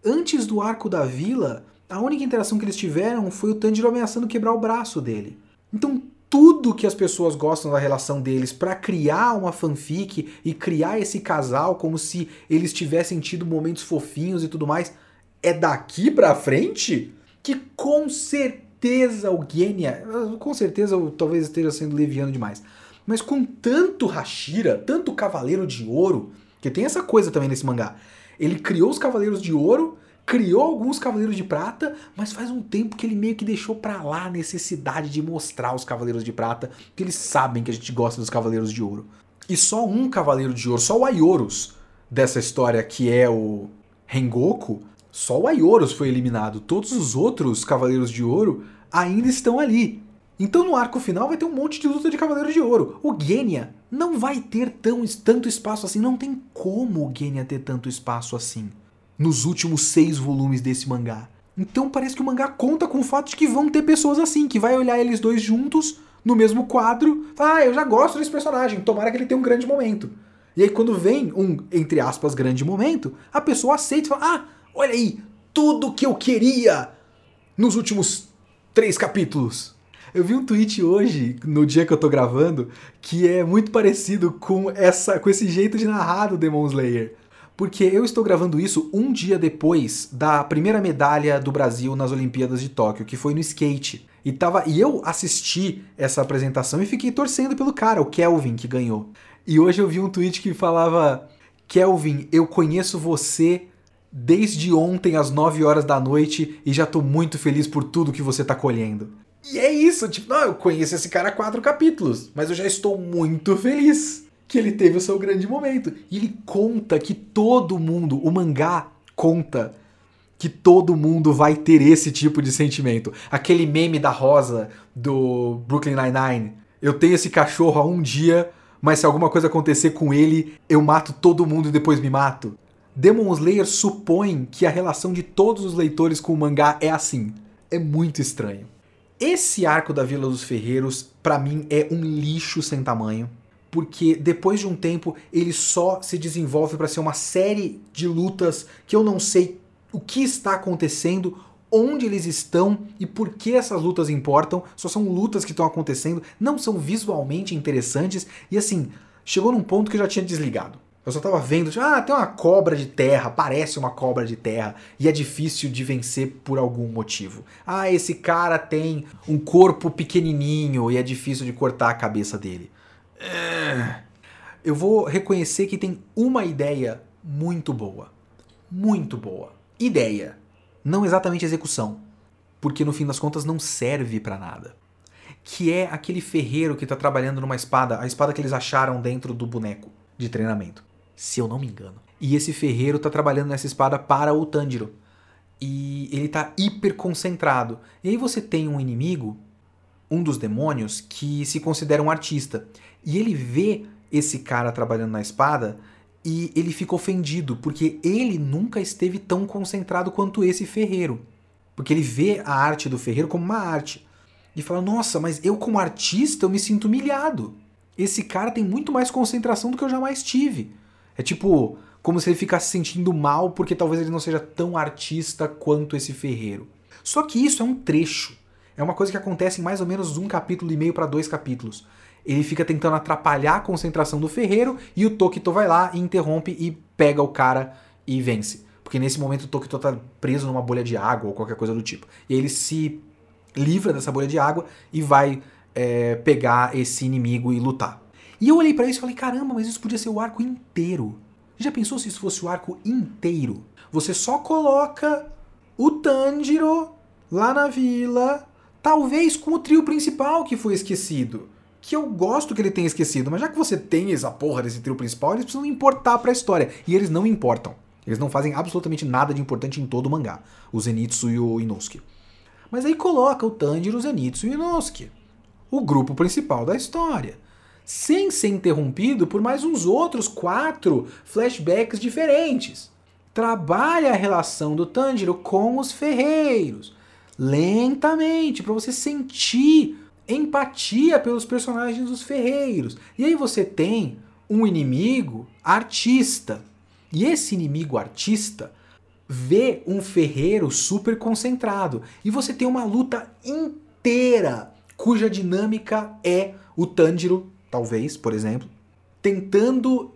Antes do arco da vila, a única interação que eles tiveram foi o Tanjiro ameaçando quebrar o braço dele. Então tudo que as pessoas gostam da relação deles para criar uma fanfic e criar esse casal como se eles tivessem tido momentos fofinhos e tudo mais, é daqui pra frente que com certeza o Genya, com certeza eu talvez esteja sendo leviano demais, mas com tanto Hashira, tanto Cavaleiro de Ouro, que tem essa coisa também nesse mangá. Ele criou os Cavaleiros de Ouro, criou alguns Cavaleiros de Prata, mas faz um tempo que ele meio que deixou pra lá a necessidade de mostrar os Cavaleiros de Prata, porque eles sabem que a gente gosta dos Cavaleiros de Ouro. E só um Cavaleiro de Ouro, só o Ayorus dessa história, que é o Rengoku, só o Ayorus foi eliminado. Todos os outros Cavaleiros de Ouro ainda estão ali. Então no arco final vai ter um monte de luta de Cavaleiros de Ouro. O Genya não vai ter tão, tanto espaço assim. Não tem como o Genya ter tanto espaço assim. Nos últimos seis volumes desse mangá. Então parece que o mangá conta com o fato de que vão ter pessoas assim, que vai olhar eles dois juntos no mesmo quadro. Ah, eu já gosto desse personagem, tomara que ele tenha um grande momento. E aí quando vem um, entre aspas, grande momento, a pessoa aceita e fala: Ah, olha aí, tudo que eu queria nos últimos três capítulos. Eu vi um tweet hoje, no dia que eu tô gravando, que é muito parecido com essa com esse jeito de narrar do Demon Slayer. Porque eu estou gravando isso um dia depois da primeira medalha do Brasil nas Olimpíadas de Tóquio, que foi no skate. E, tava, e eu assisti essa apresentação e fiquei torcendo pelo cara, o Kelvin, que ganhou. E hoje eu vi um tweet que falava: Kelvin, eu conheço você desde ontem às 9 horas da noite e já tô muito feliz por tudo que você tá colhendo. E é isso, tipo, não, eu conheço esse cara há quatro capítulos, mas eu já estou muito feliz que ele teve o seu grande momento. E ele conta que todo mundo, o mangá conta que todo mundo vai ter esse tipo de sentimento. Aquele meme da Rosa do Brooklyn Nine-Nine. Eu tenho esse cachorro há um dia, mas se alguma coisa acontecer com ele, eu mato todo mundo e depois me mato. Demon Slayer supõe que a relação de todos os leitores com o mangá é assim. É muito estranho. Esse arco da Vila dos Ferreiros, para mim, é um lixo sem tamanho. Porque depois de um tempo ele só se desenvolve para ser uma série de lutas que eu não sei o que está acontecendo, onde eles estão e por que essas lutas importam. Só são lutas que estão acontecendo, não são visualmente interessantes e assim, chegou num ponto que eu já tinha desligado. Eu só tava vendo, tipo, ah, tem uma cobra de terra, parece uma cobra de terra, e é difícil de vencer por algum motivo. Ah, esse cara tem um corpo pequenininho e é difícil de cortar a cabeça dele. É. Eu vou reconhecer que tem uma ideia muito boa. Muito boa. Ideia. Não exatamente execução. Porque no fim das contas não serve para nada. Que é aquele ferreiro que tá trabalhando numa espada, a espada que eles acharam dentro do boneco de treinamento se eu não me engano. E esse ferreiro tá trabalhando nessa espada para o Tanjiro. E ele tá hiper concentrado. E aí você tem um inimigo, um dos demônios, que se considera um artista. E ele vê esse cara trabalhando na espada e ele fica ofendido, porque ele nunca esteve tão concentrado quanto esse ferreiro. Porque ele vê a arte do ferreiro como uma arte. E fala: Nossa, mas eu, como artista, eu me sinto humilhado. Esse cara tem muito mais concentração do que eu jamais tive. É tipo, como se ele ficasse sentindo mal porque talvez ele não seja tão artista quanto esse ferreiro. Só que isso é um trecho. É uma coisa que acontece em mais ou menos um capítulo e meio para dois capítulos. Ele fica tentando atrapalhar a concentração do ferreiro e o Tokito vai lá e interrompe e pega o cara e vence. Porque nesse momento o Tokito tá preso numa bolha de água ou qualquer coisa do tipo. E ele se livra dessa bolha de água e vai é, pegar esse inimigo e lutar. E eu olhei para isso e falei: caramba, mas isso podia ser o arco inteiro. Já pensou se isso fosse o arco inteiro? Você só coloca o Tanjiro lá na vila, talvez com o trio principal que foi esquecido. Que eu gosto que ele tenha esquecido, mas já que você tem essa porra desse trio principal, eles precisam importar pra história. E eles não importam. Eles não fazem absolutamente nada de importante em todo o mangá. O Zenitsu e o Inosuke. Mas aí coloca o Tanjiro, o Zenitsu e o Inosuke. O grupo principal da história. Sem ser interrompido por mais uns outros quatro flashbacks diferentes. Trabalha a relação do Tanjiro com os ferreiros. Lentamente, para você sentir empatia pelos personagens dos ferreiros. E aí você tem um inimigo artista e esse inimigo artista vê um ferreiro super concentrado. E você tem uma luta inteira cuja dinâmica é o Tanjiro, talvez, por exemplo, tentando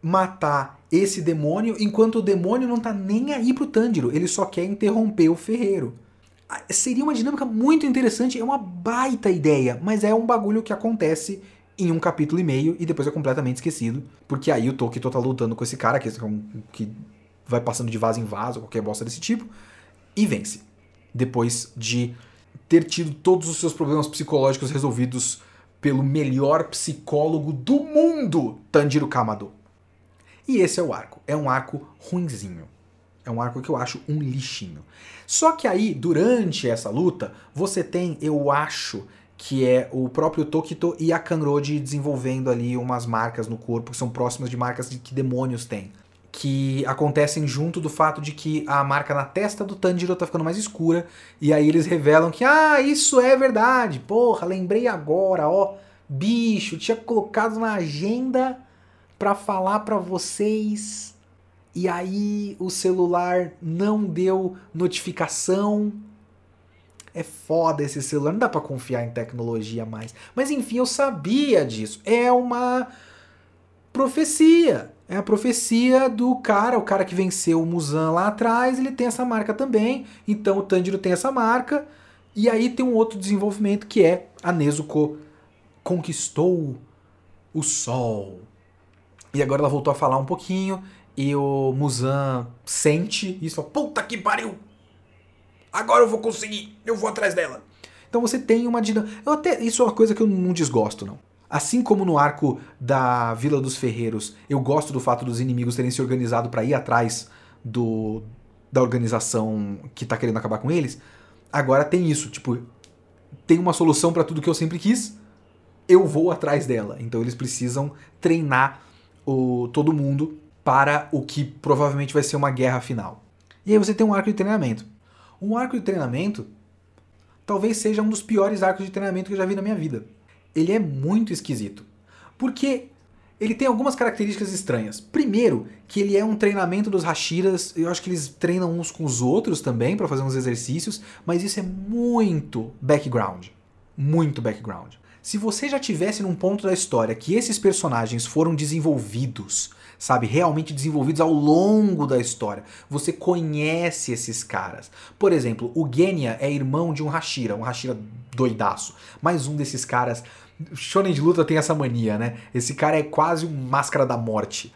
matar esse demônio enquanto o demônio não tá nem aí pro Tanjiro, ele só quer interromper o ferreiro. Ah, seria uma dinâmica muito interessante, é uma baita ideia, mas é um bagulho que acontece em um capítulo e meio e depois é completamente esquecido. Porque aí o Tokito tá lutando com esse cara que, que vai passando de vaso em vaso, qualquer bosta desse tipo, e vence. Depois de ter tido todos os seus problemas psicológicos resolvidos pelo melhor psicólogo do mundo, Tanjiro Kamado. E esse é o arco. É um arco ruinzinho. É um arco que eu acho um lixinho. Só que aí, durante essa luta, você tem, eu acho, que é o próprio Tokito e a Kanroji desenvolvendo ali umas marcas no corpo que são próximas de marcas que demônios têm. Que acontecem junto do fato de que a marca na testa do Tanjiro tá ficando mais escura. E aí eles revelam que, ah, isso é verdade. Porra, lembrei agora, ó. Bicho, tinha colocado na agenda para falar para vocês. E aí o celular não deu notificação é foda esse celular, não dá para confiar em tecnologia mais. Mas enfim, eu sabia disso. É uma profecia. É a profecia do cara, o cara que venceu o Musan lá atrás, ele tem essa marca também. Então o Tanjiro tem essa marca. E aí tem um outro desenvolvimento que é a Nezuko conquistou o sol. E agora ela voltou a falar um pouquinho e o Musan sente isso, puta que pariu, Agora eu vou conseguir, eu vou atrás dela. Então você tem uma dinâmica. até isso é uma coisa que eu não desgosto não. Assim como no arco da Vila dos Ferreiros, eu gosto do fato dos inimigos terem se organizado para ir atrás do da organização que tá querendo acabar com eles. Agora tem isso, tipo, tem uma solução para tudo que eu sempre quis. Eu vou atrás dela. Então eles precisam treinar o, todo mundo para o que provavelmente vai ser uma guerra final. E aí você tem um arco de treinamento. Um arco de treinamento talvez seja um dos piores arcos de treinamento que eu já vi na minha vida. Ele é muito esquisito. Porque ele tem algumas características estranhas. Primeiro, que ele é um treinamento dos Hashiras, eu acho que eles treinam uns com os outros também para fazer uns exercícios, mas isso é muito background. Muito background. Se você já tivesse num ponto da história que esses personagens foram desenvolvidos sabe? Realmente desenvolvidos ao longo da história. Você conhece esses caras. Por exemplo, o Genya é irmão de um Hashira, um Hashira doidaço. Mais um desses caras. Shonen de luta tem essa mania, né? Esse cara é quase um máscara da morte.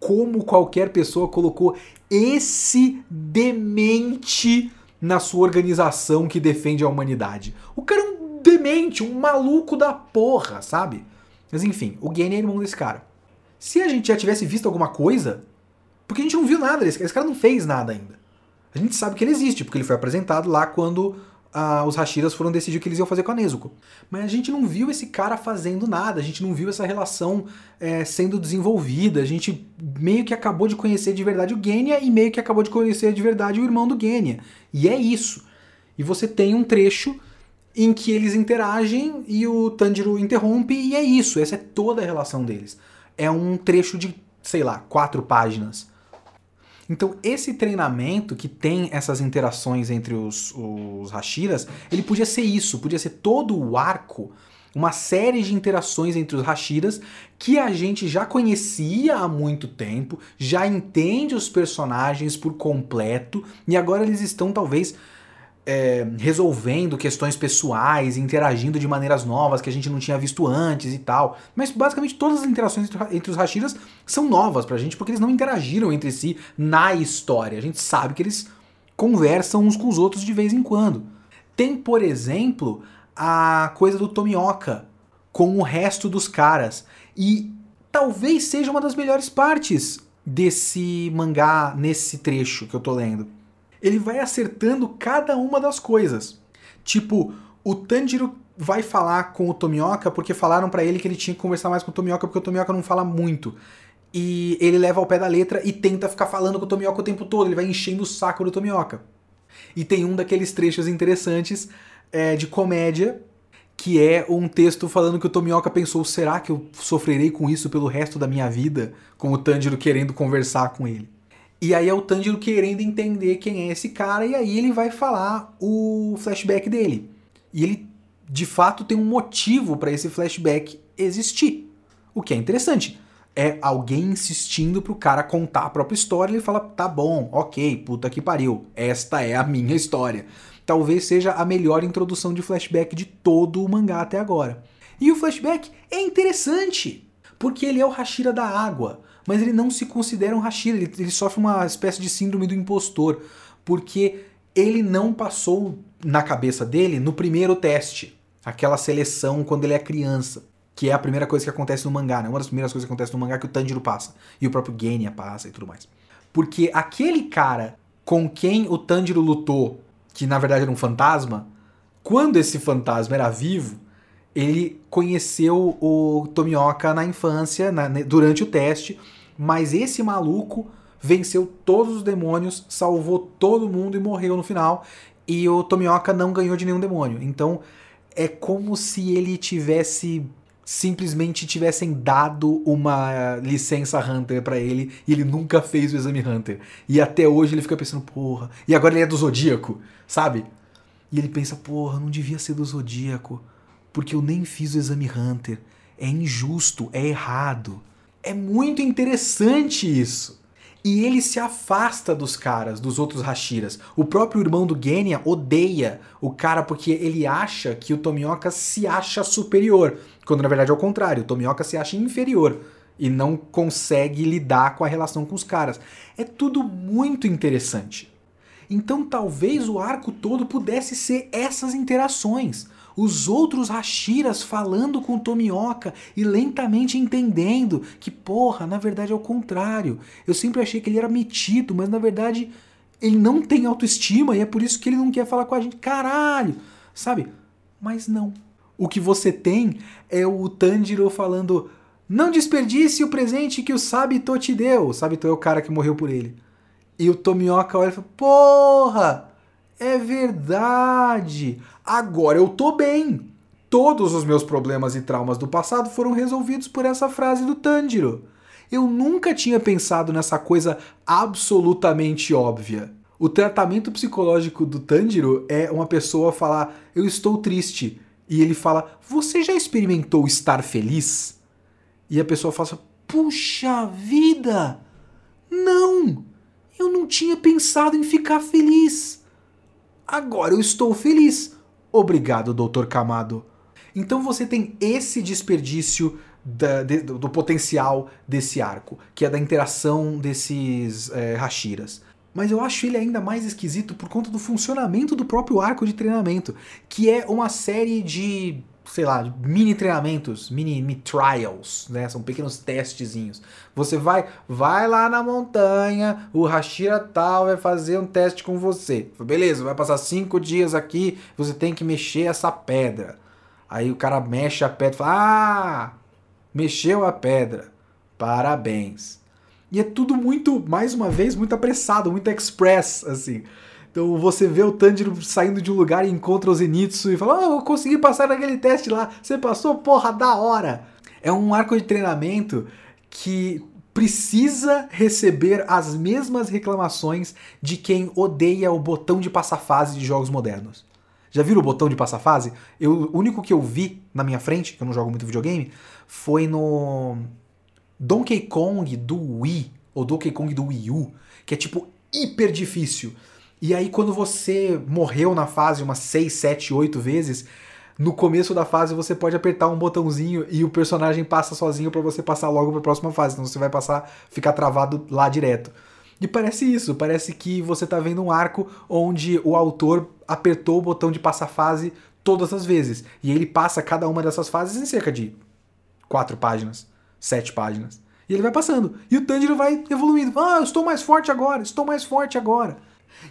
Como qualquer pessoa colocou esse demente na sua organização que defende a humanidade? O cara é um demente, um maluco da porra, sabe? Mas enfim, o Genya é irmão desse cara. Se a gente já tivesse visto alguma coisa, porque a gente não viu nada, esse, esse cara não fez nada ainda. A gente sabe que ele existe, porque ele foi apresentado lá quando ah, os Hashiras foram decidir o que eles iam fazer com a Nezuko. Mas a gente não viu esse cara fazendo nada, a gente não viu essa relação é, sendo desenvolvida, a gente meio que acabou de conhecer de verdade o Genya e meio que acabou de conhecer de verdade o irmão do Genya. E é isso. E você tem um trecho em que eles interagem e o Tanjiro interrompe e é isso, essa é toda a relação deles é um trecho de, sei lá, quatro páginas. Então, esse treinamento que tem essas interações entre os, os Hashiras, ele podia ser isso, podia ser todo o arco, uma série de interações entre os Hashiras que a gente já conhecia há muito tempo, já entende os personagens por completo, e agora eles estão talvez é, resolvendo questões pessoais, interagindo de maneiras novas que a gente não tinha visto antes e tal. Mas basicamente todas as interações entre, os Hashiras são novas pra gente porque eles não interagiram entre si na história. A gente sabe que eles conversam uns com os outros de vez em quando. Tem, por exemplo, a coisa do Tomioka com o resto dos caras. E talvez seja uma das melhores partes desse mangá nesse trecho que eu tô lendo ele vai acertando cada uma das coisas. Tipo, o Tanjiro vai falar com o Tomioka porque falaram para ele que ele tinha que conversar mais com o Tomioka porque o Tomioka não fala muito. E ele leva ao pé da letra e tenta ficar falando com o Tomioka o tempo todo, ele vai enchendo o saco do Tomioka. E tem um daqueles trechos interessantes é, de comédia, que é um texto falando que o Tomioka pensou: será que eu sofrerei com isso pelo resto da minha vida? Com o Tanjiro querendo conversar com ele. E aí é o Tanjiro querendo entender quem é esse cara, e aí ele vai falar o flashback dele. E ele, de fato, tem um motivo para esse flashback existir. O que é interessante. É alguém insistindo pro cara contar a própria história, ele fala, tá bom, ok, puta que pariu, esta é a minha história. Talvez seja a melhor introdução de flashback de todo o mangá até agora. E o flashback é interessante, porque ele é o Hashira da água mas ele não se considera um Hashira, ele, ele sofre uma espécie de síndrome do impostor, porque ele não passou na cabeça dele no primeiro teste, aquela seleção quando ele é criança, que é a primeira coisa que acontece no mangá, né? Uma das primeiras coisas que acontece no mangá é que o Tanjiro passa, e o próprio Genya passa e tudo mais. Porque aquele cara com quem o Tanjiro lutou, que na verdade era um fantasma, quando esse fantasma era vivo, ele conheceu o Tomioka na infância, na, durante o teste, mas esse maluco venceu todos os demônios, salvou todo mundo e morreu no final. E o Tomioka não ganhou de nenhum demônio. Então é como se ele tivesse simplesmente tivessem dado uma licença Hunter para ele e ele nunca fez o exame Hunter. E até hoje ele fica pensando, porra. E agora ele é do Zodíaco, sabe? E ele pensa, porra, não devia ser do Zodíaco, porque eu nem fiz o exame Hunter. É injusto, é errado. É muito interessante isso. E ele se afasta dos caras, dos outros Hashiras. O próprio irmão do Genya odeia o cara porque ele acha que o Tomioka se acha superior. Quando na verdade é o contrário, o Tomioka se acha inferior e não consegue lidar com a relação com os caras. É tudo muito interessante. Então talvez o arco todo pudesse ser essas interações os outros Hashiras falando com Tomioka e lentamente entendendo que, porra, na verdade é o contrário. Eu sempre achei que ele era metido, mas na verdade ele não tem autoestima e é por isso que ele não quer falar com a gente. Caralho! Sabe? Mas não. O que você tem é o Tanjiro falando: Não desperdice o presente que o Sabito te deu. O Sabito é o cara que morreu por ele. E o Tomioka olha e fala: Porra! É verdade! Agora eu tô bem! Todos os meus problemas e traumas do passado foram resolvidos por essa frase do Tanjiro. Eu nunca tinha pensado nessa coisa absolutamente óbvia. O tratamento psicológico do Tanjiro é uma pessoa falar: Eu estou triste. E ele fala: Você já experimentou estar feliz? E a pessoa fala: Puxa vida! Não! Eu não tinha pensado em ficar feliz. Agora eu estou feliz. Obrigado, Dr. Kamado. Então você tem esse desperdício da, de, do, potencial desse arco, que é da interação desses é, Hashiras. Mas eu acho ele ainda mais esquisito por conta do funcionamento do próprio arco de treinamento, que é uma série de sei lá, mini treinamentos, mini, mini trials, né? São pequenos testezinhos. Você vai, vai lá na montanha, o Hashira tal vai fazer um teste com você. Beleza, vai passar cinco dias aqui, você tem que mexer essa pedra. Aí o cara mexe a pedra e fala: Ah, mexeu a pedra. Parabéns. E é tudo muito, mais uma vez, muito apressado, muito express, assim. Então você vê o Tanjiro saindo de um lugar e encontra o Zenitsu e fala: Oh, eu consegui passar naquele teste lá. Você passou? Porra, da hora! É um arco de treinamento que precisa receber as mesmas reclamações de quem odeia o botão de passar fase de jogos modernos. Já viram o botão de passar fase? Eu, o único que eu vi na minha frente, que eu não jogo muito videogame, foi no Donkey Kong do Wii, ou Donkey Kong do Wii U, que é tipo hiper difícil. E aí quando você morreu na fase umas 6, 7, 8 vezes, no começo da fase você pode apertar um botãozinho e o personagem passa sozinho para você passar logo para a próxima fase, então você vai passar, ficar travado lá direto. E parece isso, parece que você tá vendo um arco onde o autor apertou o botão de passar fase todas as vezes. E ele passa cada uma dessas fases em cerca de quatro páginas, sete páginas. E ele vai passando. E o Tanjiro vai evoluindo. Ah, eu estou mais forte agora, estou mais forte agora.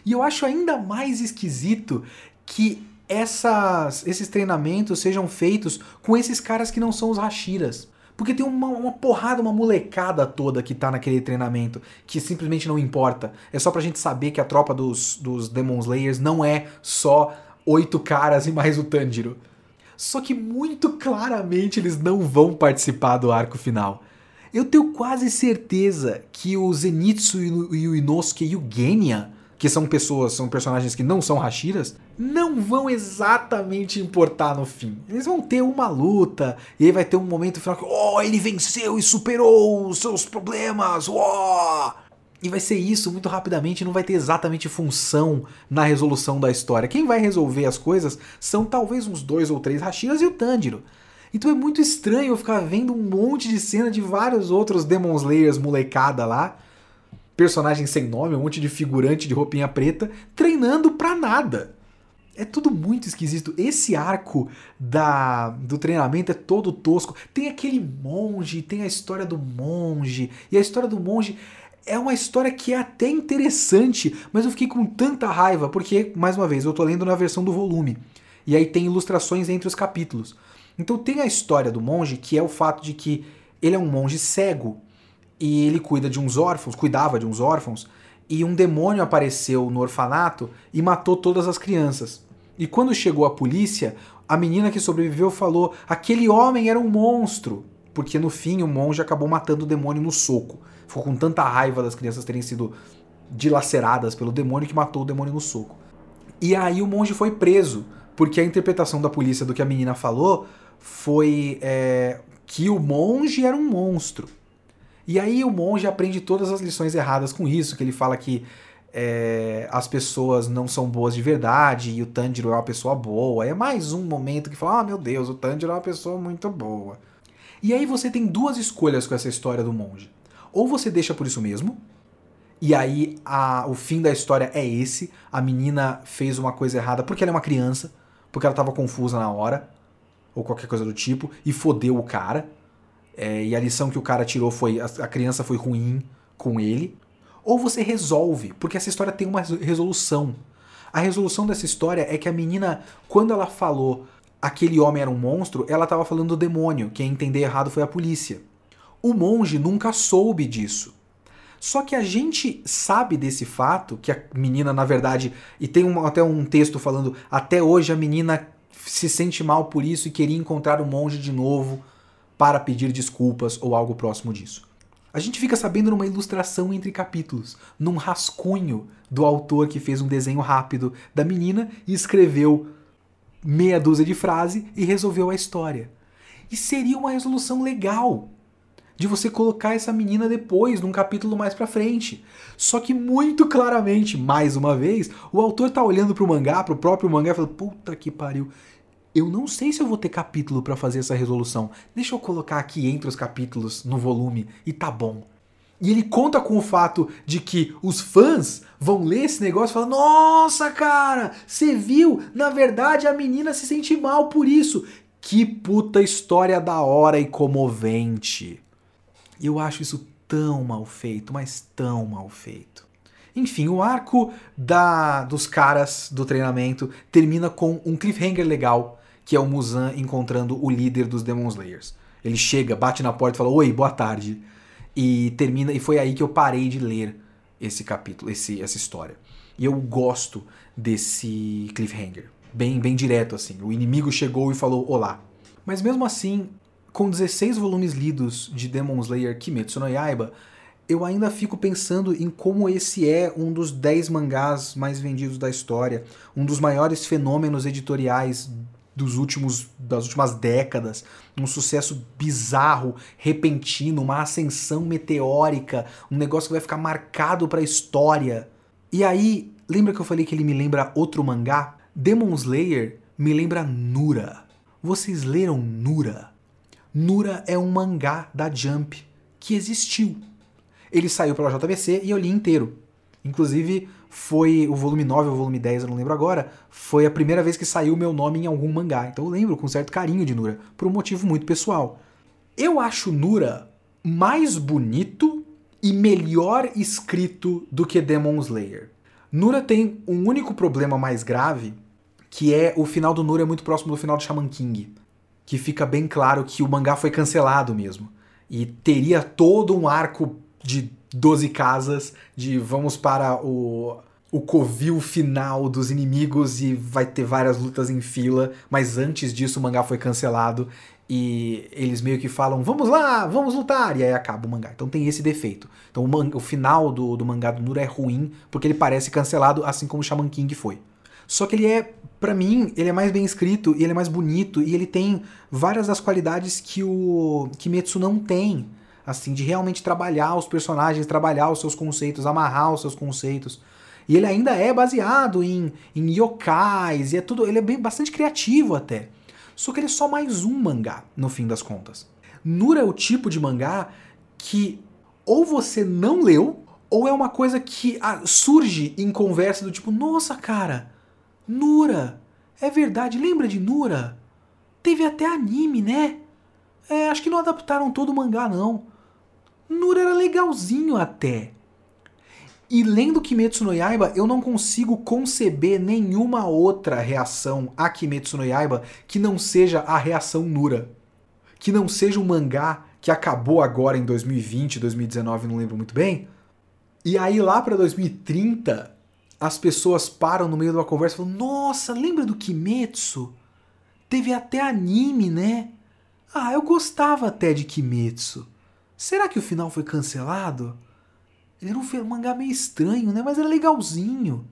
E eu acho ainda mais esquisito que essas, esses treinamentos sejam feitos com esses caras que não são os Hashiras. Porque tem uma, uma, porrada, uma molecada toda que tá naquele treinamento, que simplesmente não importa. É só pra gente saber que a tropa dos, dos Demon Slayers não é só oito caras e mais o Tanjiro. Só que muito claramente eles não vão participar do arco final. Eu tenho quase certeza que o Zenitsu e o Inosuke e o Genya que são pessoas, são personagens que não são Hashiras, não vão exatamente importar no fim. Eles vão ter uma luta, e aí vai ter um momento final que, oh, ele venceu e superou os seus problemas, oh! E vai ser isso muito rapidamente, não vai ter exatamente função na resolução da história. Quem vai resolver as coisas são talvez uns dois ou três Hashiras e o Tanjiro. Então é muito estranho ficar vendo um monte de cena de vários outros Demon Slayers molecada lá, personagem sem nome, um monte de figurante de roupinha preta, treinando pra nada. É tudo muito esquisito. Esse arco da, do treinamento é todo tosco. Tem aquele monge, tem a história do monge. E a história do monge é uma história que é até interessante, mas eu fiquei com tanta raiva, porque, mais uma vez, eu tô lendo na versão do volume. E aí tem ilustrações entre os capítulos. Então tem a história do monge, que é o fato de que ele é um monge cego e ele cuida de uns órfãos, cuidava de uns órfãos, e um demônio apareceu no orfanato e matou todas as crianças. E quando chegou a polícia, a menina que sobreviveu falou: aquele homem era um monstro. Porque no fim o monge acabou matando o demônio no soco. Ficou com tanta raiva das crianças terem sido dilaceradas pelo demônio que matou o demônio no soco. E aí o monge foi preso, porque a interpretação da polícia do que a menina falou foi é, que o monge era um monstro. E aí o monge aprende todas as lições erradas com isso, que ele fala que é, as pessoas não são boas de verdade e o Tanjiro é uma pessoa boa. É mais um momento que fala, ah, meu Deus, o Tanjiro é uma pessoa muito boa. E aí você tem duas escolhas com essa história do monge. Ou você deixa por isso mesmo, e aí a, o fim da história é esse, a menina fez uma coisa errada porque ela é uma criança, porque ela estava confusa na hora, ou qualquer coisa do tipo, e fodeu o cara. É, e a lição que o cara tirou foi: a, a criança foi ruim com ele. Ou você resolve, porque essa história tem uma resolução. A resolução dessa história é que a menina, quando ela falou aquele homem era um monstro, ela estava falando do demônio. Quem entender errado foi a polícia. O monge nunca soube disso. Só que a gente sabe desse fato, que a menina, na verdade, e tem um, até um texto falando, até hoje a menina se sente mal por isso e queria encontrar o monge de novo para pedir desculpas ou algo próximo disso. A gente fica sabendo numa ilustração entre capítulos, num rascunho do autor que fez um desenho rápido da menina e escreveu meia dúzia de frases e resolveu a história. E seria uma resolução legal de você colocar essa menina depois, num capítulo mais pra frente. Só que muito claramente, mais uma vez, o autor tá olhando pro mangá, pro próprio mangá e falando: "Puta que pariu, eu não sei se eu vou ter capítulo para fazer essa resolução. Deixa eu colocar aqui entre os capítulos no volume e tá bom. E ele conta com o fato de que os fãs vão ler esse negócio e falar: Nossa, cara, você viu? Na verdade, a menina se sente mal por isso. Que puta história da hora e comovente. Eu acho isso tão mal feito, mas tão mal feito. Enfim, o arco da dos caras do treinamento termina com um cliffhanger legal que é o Muzan encontrando o líder dos Demon Slayers. Ele chega, bate na porta e fala: Oi, boa tarde. E termina. E foi aí que eu parei de ler esse capítulo, esse, essa história. E eu gosto desse cliffhanger. Bem, bem direto, assim. O inimigo chegou e falou: Olá. Mas mesmo assim, com 16 volumes lidos de Demon Slayer Kimetsu no Yaiba, eu ainda fico pensando em como esse é um dos 10 mangás mais vendidos da história, um dos maiores fenômenos editoriais dos últimos das últimas décadas, um sucesso bizarro, repentino, uma ascensão meteórica, um negócio que vai ficar marcado para a história. E aí, lembra que eu falei que ele me lembra outro mangá? Demon Slayer me lembra Nura. Vocês leram Nura? Nura é um mangá da Jump que existiu. Ele saiu pela JBC e eu li inteiro. Inclusive, foi o volume 9 ou o volume 10, eu não lembro agora, foi a primeira vez que saiu meu nome em algum mangá. Então eu lembro com certo carinho de Nura, por um motivo muito pessoal. Eu acho Nura mais bonito e melhor escrito do que Demon Slayer. Nura tem um único problema mais grave, que é o final do Nura é muito próximo do final do Shaman King, que fica bem claro que o mangá foi cancelado mesmo. E teria todo um arco de 12 casas, de vamos para o, o covil final dos inimigos e vai ter várias lutas em fila, mas antes disso o mangá foi cancelado e eles meio que falam, vamos lá, vamos lutar, e aí acaba o mangá. Então tem esse defeito. Então o, o final do, do mangá do Nura é ruim, porque ele parece cancelado, assim como Shaman King foi. Só que ele é, para mim, ele é mais bem escrito, e ele é mais bonito, e ele tem várias das qualidades que o Kimetsu não tem assim, de realmente trabalhar os personagens, trabalhar os seus conceitos, amarrar os seus conceitos. E ele ainda é baseado em, em yokais, e é tudo. Ele é bem, bastante criativo até. Só que ele é só mais um mangá, no fim das contas. Nura é o tipo de mangá que ou você não leu, ou é uma coisa que ah, surge em conversa do tipo, nossa cara, Nura, é verdade, lembra de Nura? Teve até anime, né? É, acho que não adaptaram todo o mangá, não. Nura era legalzinho até. E lendo Kimetsu no Yaiba, eu não consigo conceber nenhuma outra reação a Kimetsu no Yaiba que não seja a reação Nura. Que não seja um mangá que acabou agora em 2020, 2019, não lembro muito bem. E aí lá para 2030, as pessoas param no meio de uma conversa e falam: "Nossa, lembra do Kimetsu? Teve até anime, né? Ah, eu gostava até de Kimetsu." Será que o final foi cancelado? Ele era um mangá meio estranho, né? Mas era legalzinho.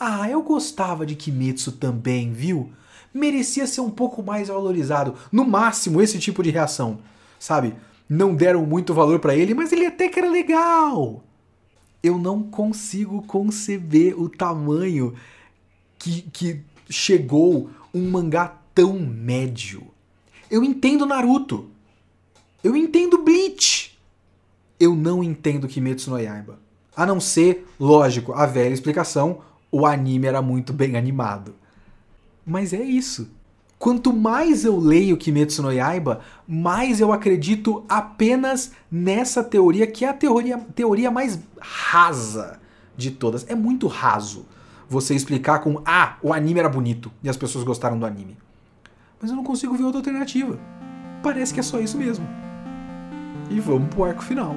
Ah, eu gostava de Kimetsu também, viu? Merecia ser um pouco mais valorizado. No máximo, esse tipo de reação. Sabe? Não deram muito valor para ele, mas ele até que era legal. Eu não consigo conceber o tamanho que, que chegou um mangá tão médio. Eu entendo Naruto. Eu entendo Bleach. Eu não entendo Kimetsu no Yaiba. A não ser, lógico, a velha explicação, o anime era muito bem animado. Mas é isso. Quanto mais eu leio Kimetsu no Yaiba, mais eu acredito apenas nessa teoria, que é a teoria, teoria mais rasa de todas. É muito raso você explicar com ah, o anime era bonito e as pessoas gostaram do anime. Mas eu não consigo ver outra alternativa. Parece que é só isso mesmo e vamos pro arco final.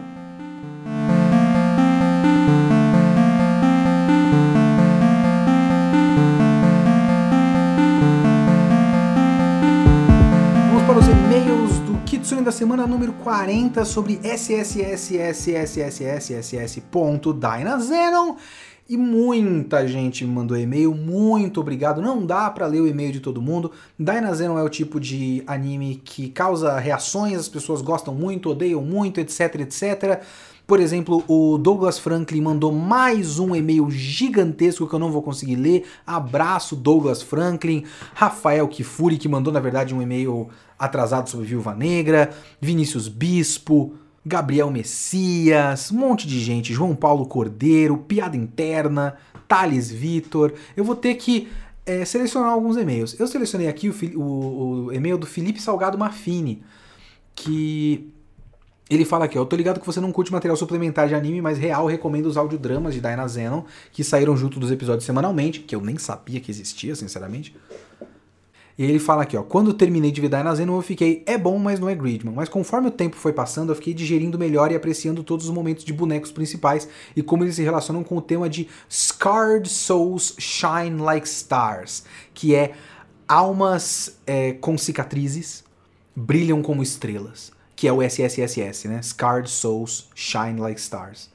Vamos para os e-mails do Kitsune da semana número 40 sobre SSSSSSSSS.dynazenon. E muita gente me mandou e-mail, muito obrigado. Não dá para ler o e-mail de todo mundo. Dynazenon é o tipo de anime que causa reações, as pessoas gostam muito, odeiam muito, etc, etc. Por exemplo, o Douglas Franklin mandou mais um e-mail gigantesco que eu não vou conseguir ler. Abraço, Douglas Franklin. Rafael Kifuri, que mandou, na verdade, um e-mail atrasado sobre Viúva Negra. Vinícius Bispo. Gabriel Messias, um monte de gente, João Paulo Cordeiro, Piada Interna, Thales Vitor. Eu vou ter que é, selecionar alguns e-mails. Eu selecionei aqui o, o, o e-mail do Felipe Salgado Maffini, que ele fala aqui, ó, eu tô ligado que você não curte material suplementar de anime, mas real recomendo os audiodramas de Dyna Zenon, que saíram junto dos episódios semanalmente, que eu nem sabia que existia, sinceramente. E ele fala aqui, ó, quando terminei de vidar na Zenon eu fiquei, é bom, mas não é Gridman. Mas conforme o tempo foi passando, eu fiquei digerindo melhor e apreciando todos os momentos de bonecos principais e como eles se relacionam com o tema de Scarred Souls Shine Like Stars, que é almas é, com cicatrizes brilham como estrelas, que é o SSSS, né? Scarred Souls Shine Like Stars.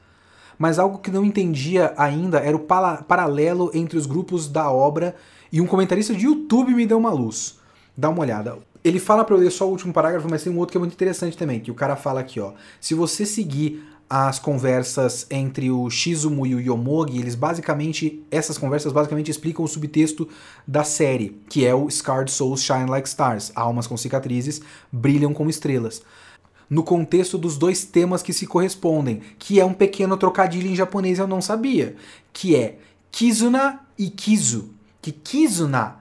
Mas algo que não entendia ainda era o paralelo entre os grupos da obra e um comentarista de YouTube me deu uma luz. Dá uma olhada. Ele fala para eu ler só o último parágrafo, mas tem um outro que é muito interessante também, que o cara fala aqui, ó. Se você seguir as conversas entre o Shizumu e o Yomogi, eles basicamente, essas conversas basicamente explicam o subtexto da série, que é o Scarred Souls Shine Like Stars, almas com cicatrizes brilham como estrelas. No contexto dos dois temas que se correspondem, que é um pequeno trocadilho em japonês eu não sabia, que é Kizuna e Kizu. Que Kizuna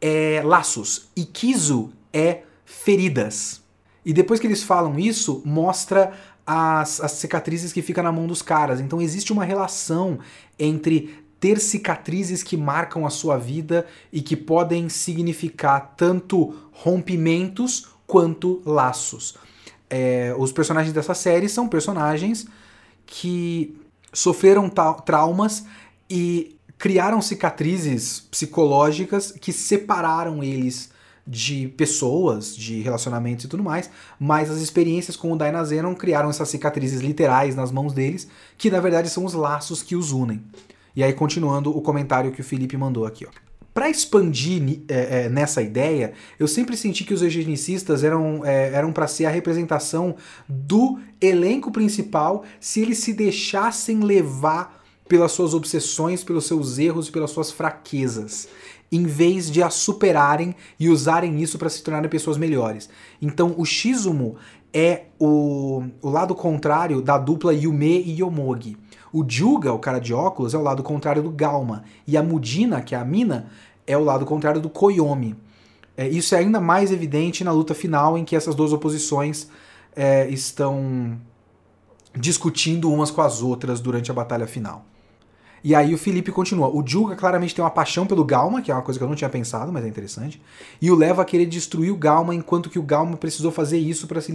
é laços e Kizu é feridas. E depois que eles falam isso, mostra as, as cicatrizes que ficam na mão dos caras. Então existe uma relação entre ter cicatrizes que marcam a sua vida e que podem significar tanto rompimentos quanto laços. É, os personagens dessa série são personagens que sofreram traumas e criaram cicatrizes psicológicas que separaram eles de pessoas, de relacionamentos e tudo mais, mas as experiências com o Dainazenon criaram essas cicatrizes literais nas mãos deles, que na verdade são os laços que os unem. E aí, continuando o comentário que o Felipe mandou aqui, ó. Para expandir é, é, nessa ideia, eu sempre senti que os eugenicistas eram, é, eram para ser a representação do elenco principal se eles se deixassem levar pelas suas obsessões, pelos seus erros e pelas suas fraquezas em vez de a superarem e usarem isso para se tornarem pessoas melhores. Então o Shizumu é o, o lado contrário da dupla Yume e Yomogi. O Juga, o cara de óculos, é o lado contrário do Galma. E a Mudina, que é a mina, é o lado contrário do Koyomi. É, isso é ainda mais evidente na luta final, em que essas duas oposições é, estão discutindo umas com as outras durante a batalha final. E aí o Felipe continua. O Juga claramente tem uma paixão pelo Galma, que é uma coisa que eu não tinha pensado, mas é interessante. E o leva a querer destruir o Galma, enquanto que o Galma precisou fazer isso para se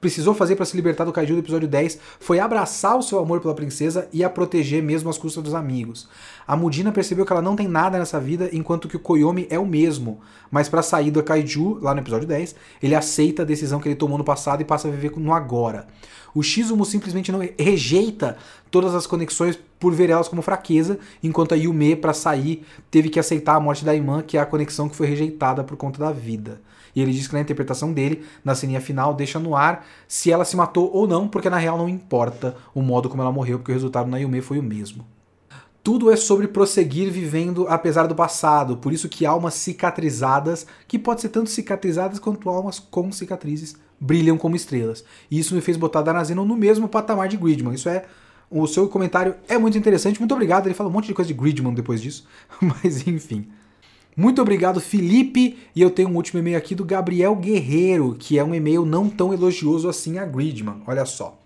precisou fazer para se libertar do Kaiju do episódio 10 foi abraçar o seu amor pela princesa e a proteger mesmo às custas dos amigos. A Mudina percebeu que ela não tem nada nessa vida, enquanto que o Koyomi é o mesmo. Mas para sair do Kaiju, lá no episódio 10, ele aceita a decisão que ele tomou no passado e passa a viver no agora. O Shizumu simplesmente não rejeita todas as conexões por ver elas como fraqueza, enquanto a Yume, para sair, teve que aceitar a morte da irmã, que é a conexão que foi rejeitada por conta da vida. E ele diz que na interpretação dele, na ceninha final, deixa no ar se ela se matou ou não, porque na real não importa o modo como ela morreu, porque o resultado na Yume foi o mesmo. Tudo é sobre prosseguir vivendo apesar do passado, por isso que almas cicatrizadas, que pode ser tanto cicatrizadas quanto almas com cicatrizes, brilham como estrelas. E isso me fez botar Danazino no mesmo patamar de Gridman. Isso é o seu comentário é muito interessante. Muito obrigado. Ele fala um monte de coisa de Gridman depois disso. Mas enfim. Muito obrigado, Felipe. E eu tenho um último e-mail aqui do Gabriel Guerreiro, que é um e-mail não tão elogioso assim a Gridman. Olha só.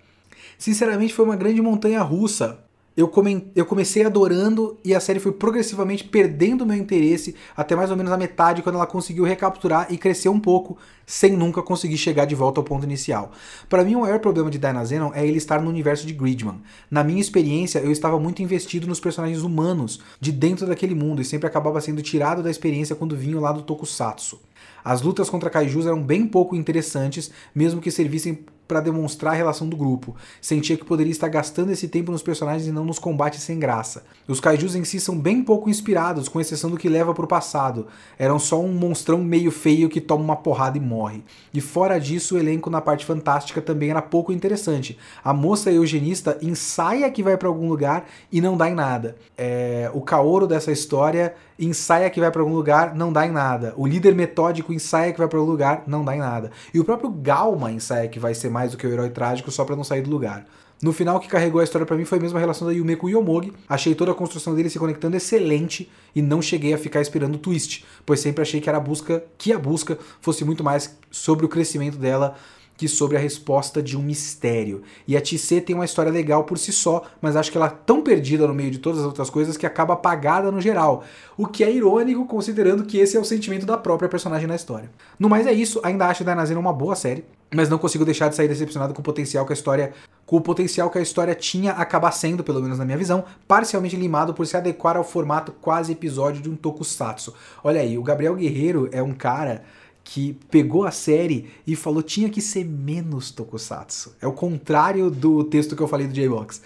Sinceramente, foi uma grande montanha russa eu, come, eu comecei adorando e a série foi progressivamente perdendo meu interesse até mais ou menos a metade quando ela conseguiu recapturar e crescer um pouco sem nunca conseguir chegar de volta ao ponto inicial. Para mim, o maior problema de Dynazenon é ele estar no universo de Gridman. Na minha experiência, eu estava muito investido nos personagens humanos de dentro daquele mundo e sempre acabava sendo tirado da experiência quando vinha lá do Tokusatsu. As lutas contra kaijus eram bem pouco interessantes, mesmo que servissem para demonstrar a relação do grupo. Sentia que poderia estar gastando esse tempo nos personagens e não nos combates sem graça. Os kaijus em si são bem pouco inspirados, com exceção do que leva pro passado. Eram só um monstrão meio feio que toma uma porrada e morre. E fora disso, o elenco na parte fantástica também era pouco interessante. A moça eugenista ensaia que vai para algum lugar e não dá em nada. É, o Kaoro dessa história ensaia que vai para algum lugar, não dá em nada. O líder metódico ensaia que vai para algum lugar, não dá em nada. E o próprio Galma ensaia que vai ser mais do que o herói trágico só para não sair do lugar. No final, o que carregou a história para mim foi mesmo a relação da Yume com o Yomogi. Achei toda a construção dele se conectando excelente e não cheguei a ficar esperando o twist, pois sempre achei que era a busca, que a busca fosse muito mais sobre o crescimento dela que sobre a resposta de um mistério. E a TC tem uma história legal por si só, mas acho que ela é tão perdida no meio de todas as outras coisas que acaba apagada no geral. O que é irônico, considerando que esse é o sentimento da própria personagem na história. No mais é isso, ainda acho Dainazena uma boa série, mas não consigo deixar de sair decepcionado com o potencial que a história com o potencial que a história tinha acabar sendo, pelo menos na minha visão, parcialmente limado por se adequar ao formato quase episódio de um tokusatsu. Olha aí, o Gabriel Guerreiro é um cara que pegou a série e falou tinha que ser menos tokusatsu. É o contrário do texto que eu falei do J-Box.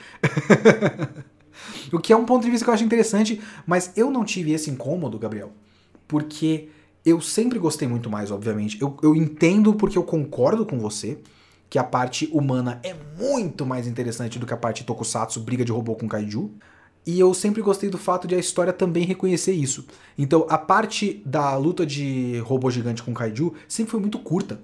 o que é um ponto de vista que eu acho interessante, mas eu não tive esse incômodo, Gabriel, porque eu sempre gostei muito mais, obviamente. Eu, eu entendo porque eu concordo com você que a parte humana é muito mais interessante do que a parte tokusatsu, briga de robô com kaiju. E eu sempre gostei do fato de a história também reconhecer isso. Então, a parte da luta de robô gigante com kaiju sempre foi muito curta.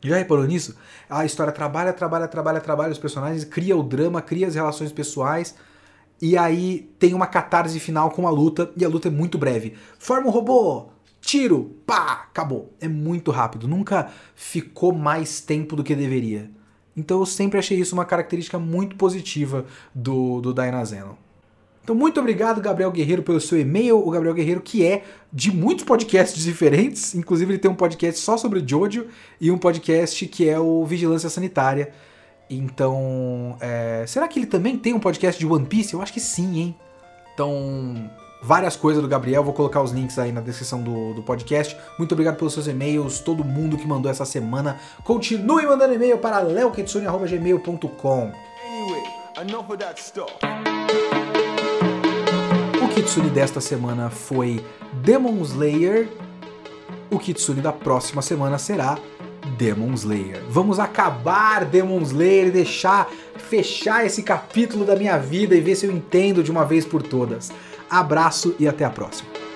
Já reparou nisso? A história trabalha, trabalha, trabalha, trabalha os personagens, cria o drama, cria as relações pessoais. E aí tem uma catarse final com a luta, e a luta é muito breve. Forma o robô, tiro, pá, acabou. É muito rápido, nunca ficou mais tempo do que deveria. Então eu sempre achei isso uma característica muito positiva do, do Dynazenon. Então, muito obrigado, Gabriel Guerreiro, pelo seu e-mail. O Gabriel Guerreiro, que é de muitos podcasts diferentes, inclusive ele tem um podcast só sobre Jojo e um podcast que é o Vigilância Sanitária. Então, é... será que ele também tem um podcast de One Piece? Eu acho que sim, hein? Então, várias coisas do Gabriel, vou colocar os links aí na descrição do, do podcast. Muito obrigado pelos seus e-mails, todo mundo que mandou essa semana. Continue mandando e-mail para leokitsune.gmail.com. Anyway, enough of that stuff. Kitsune desta semana foi Demon Slayer. O Kitsune da próxima semana será Demon Slayer. Vamos acabar Demon Slayer e deixar fechar esse capítulo da minha vida e ver se eu entendo de uma vez por todas. Abraço e até a próxima.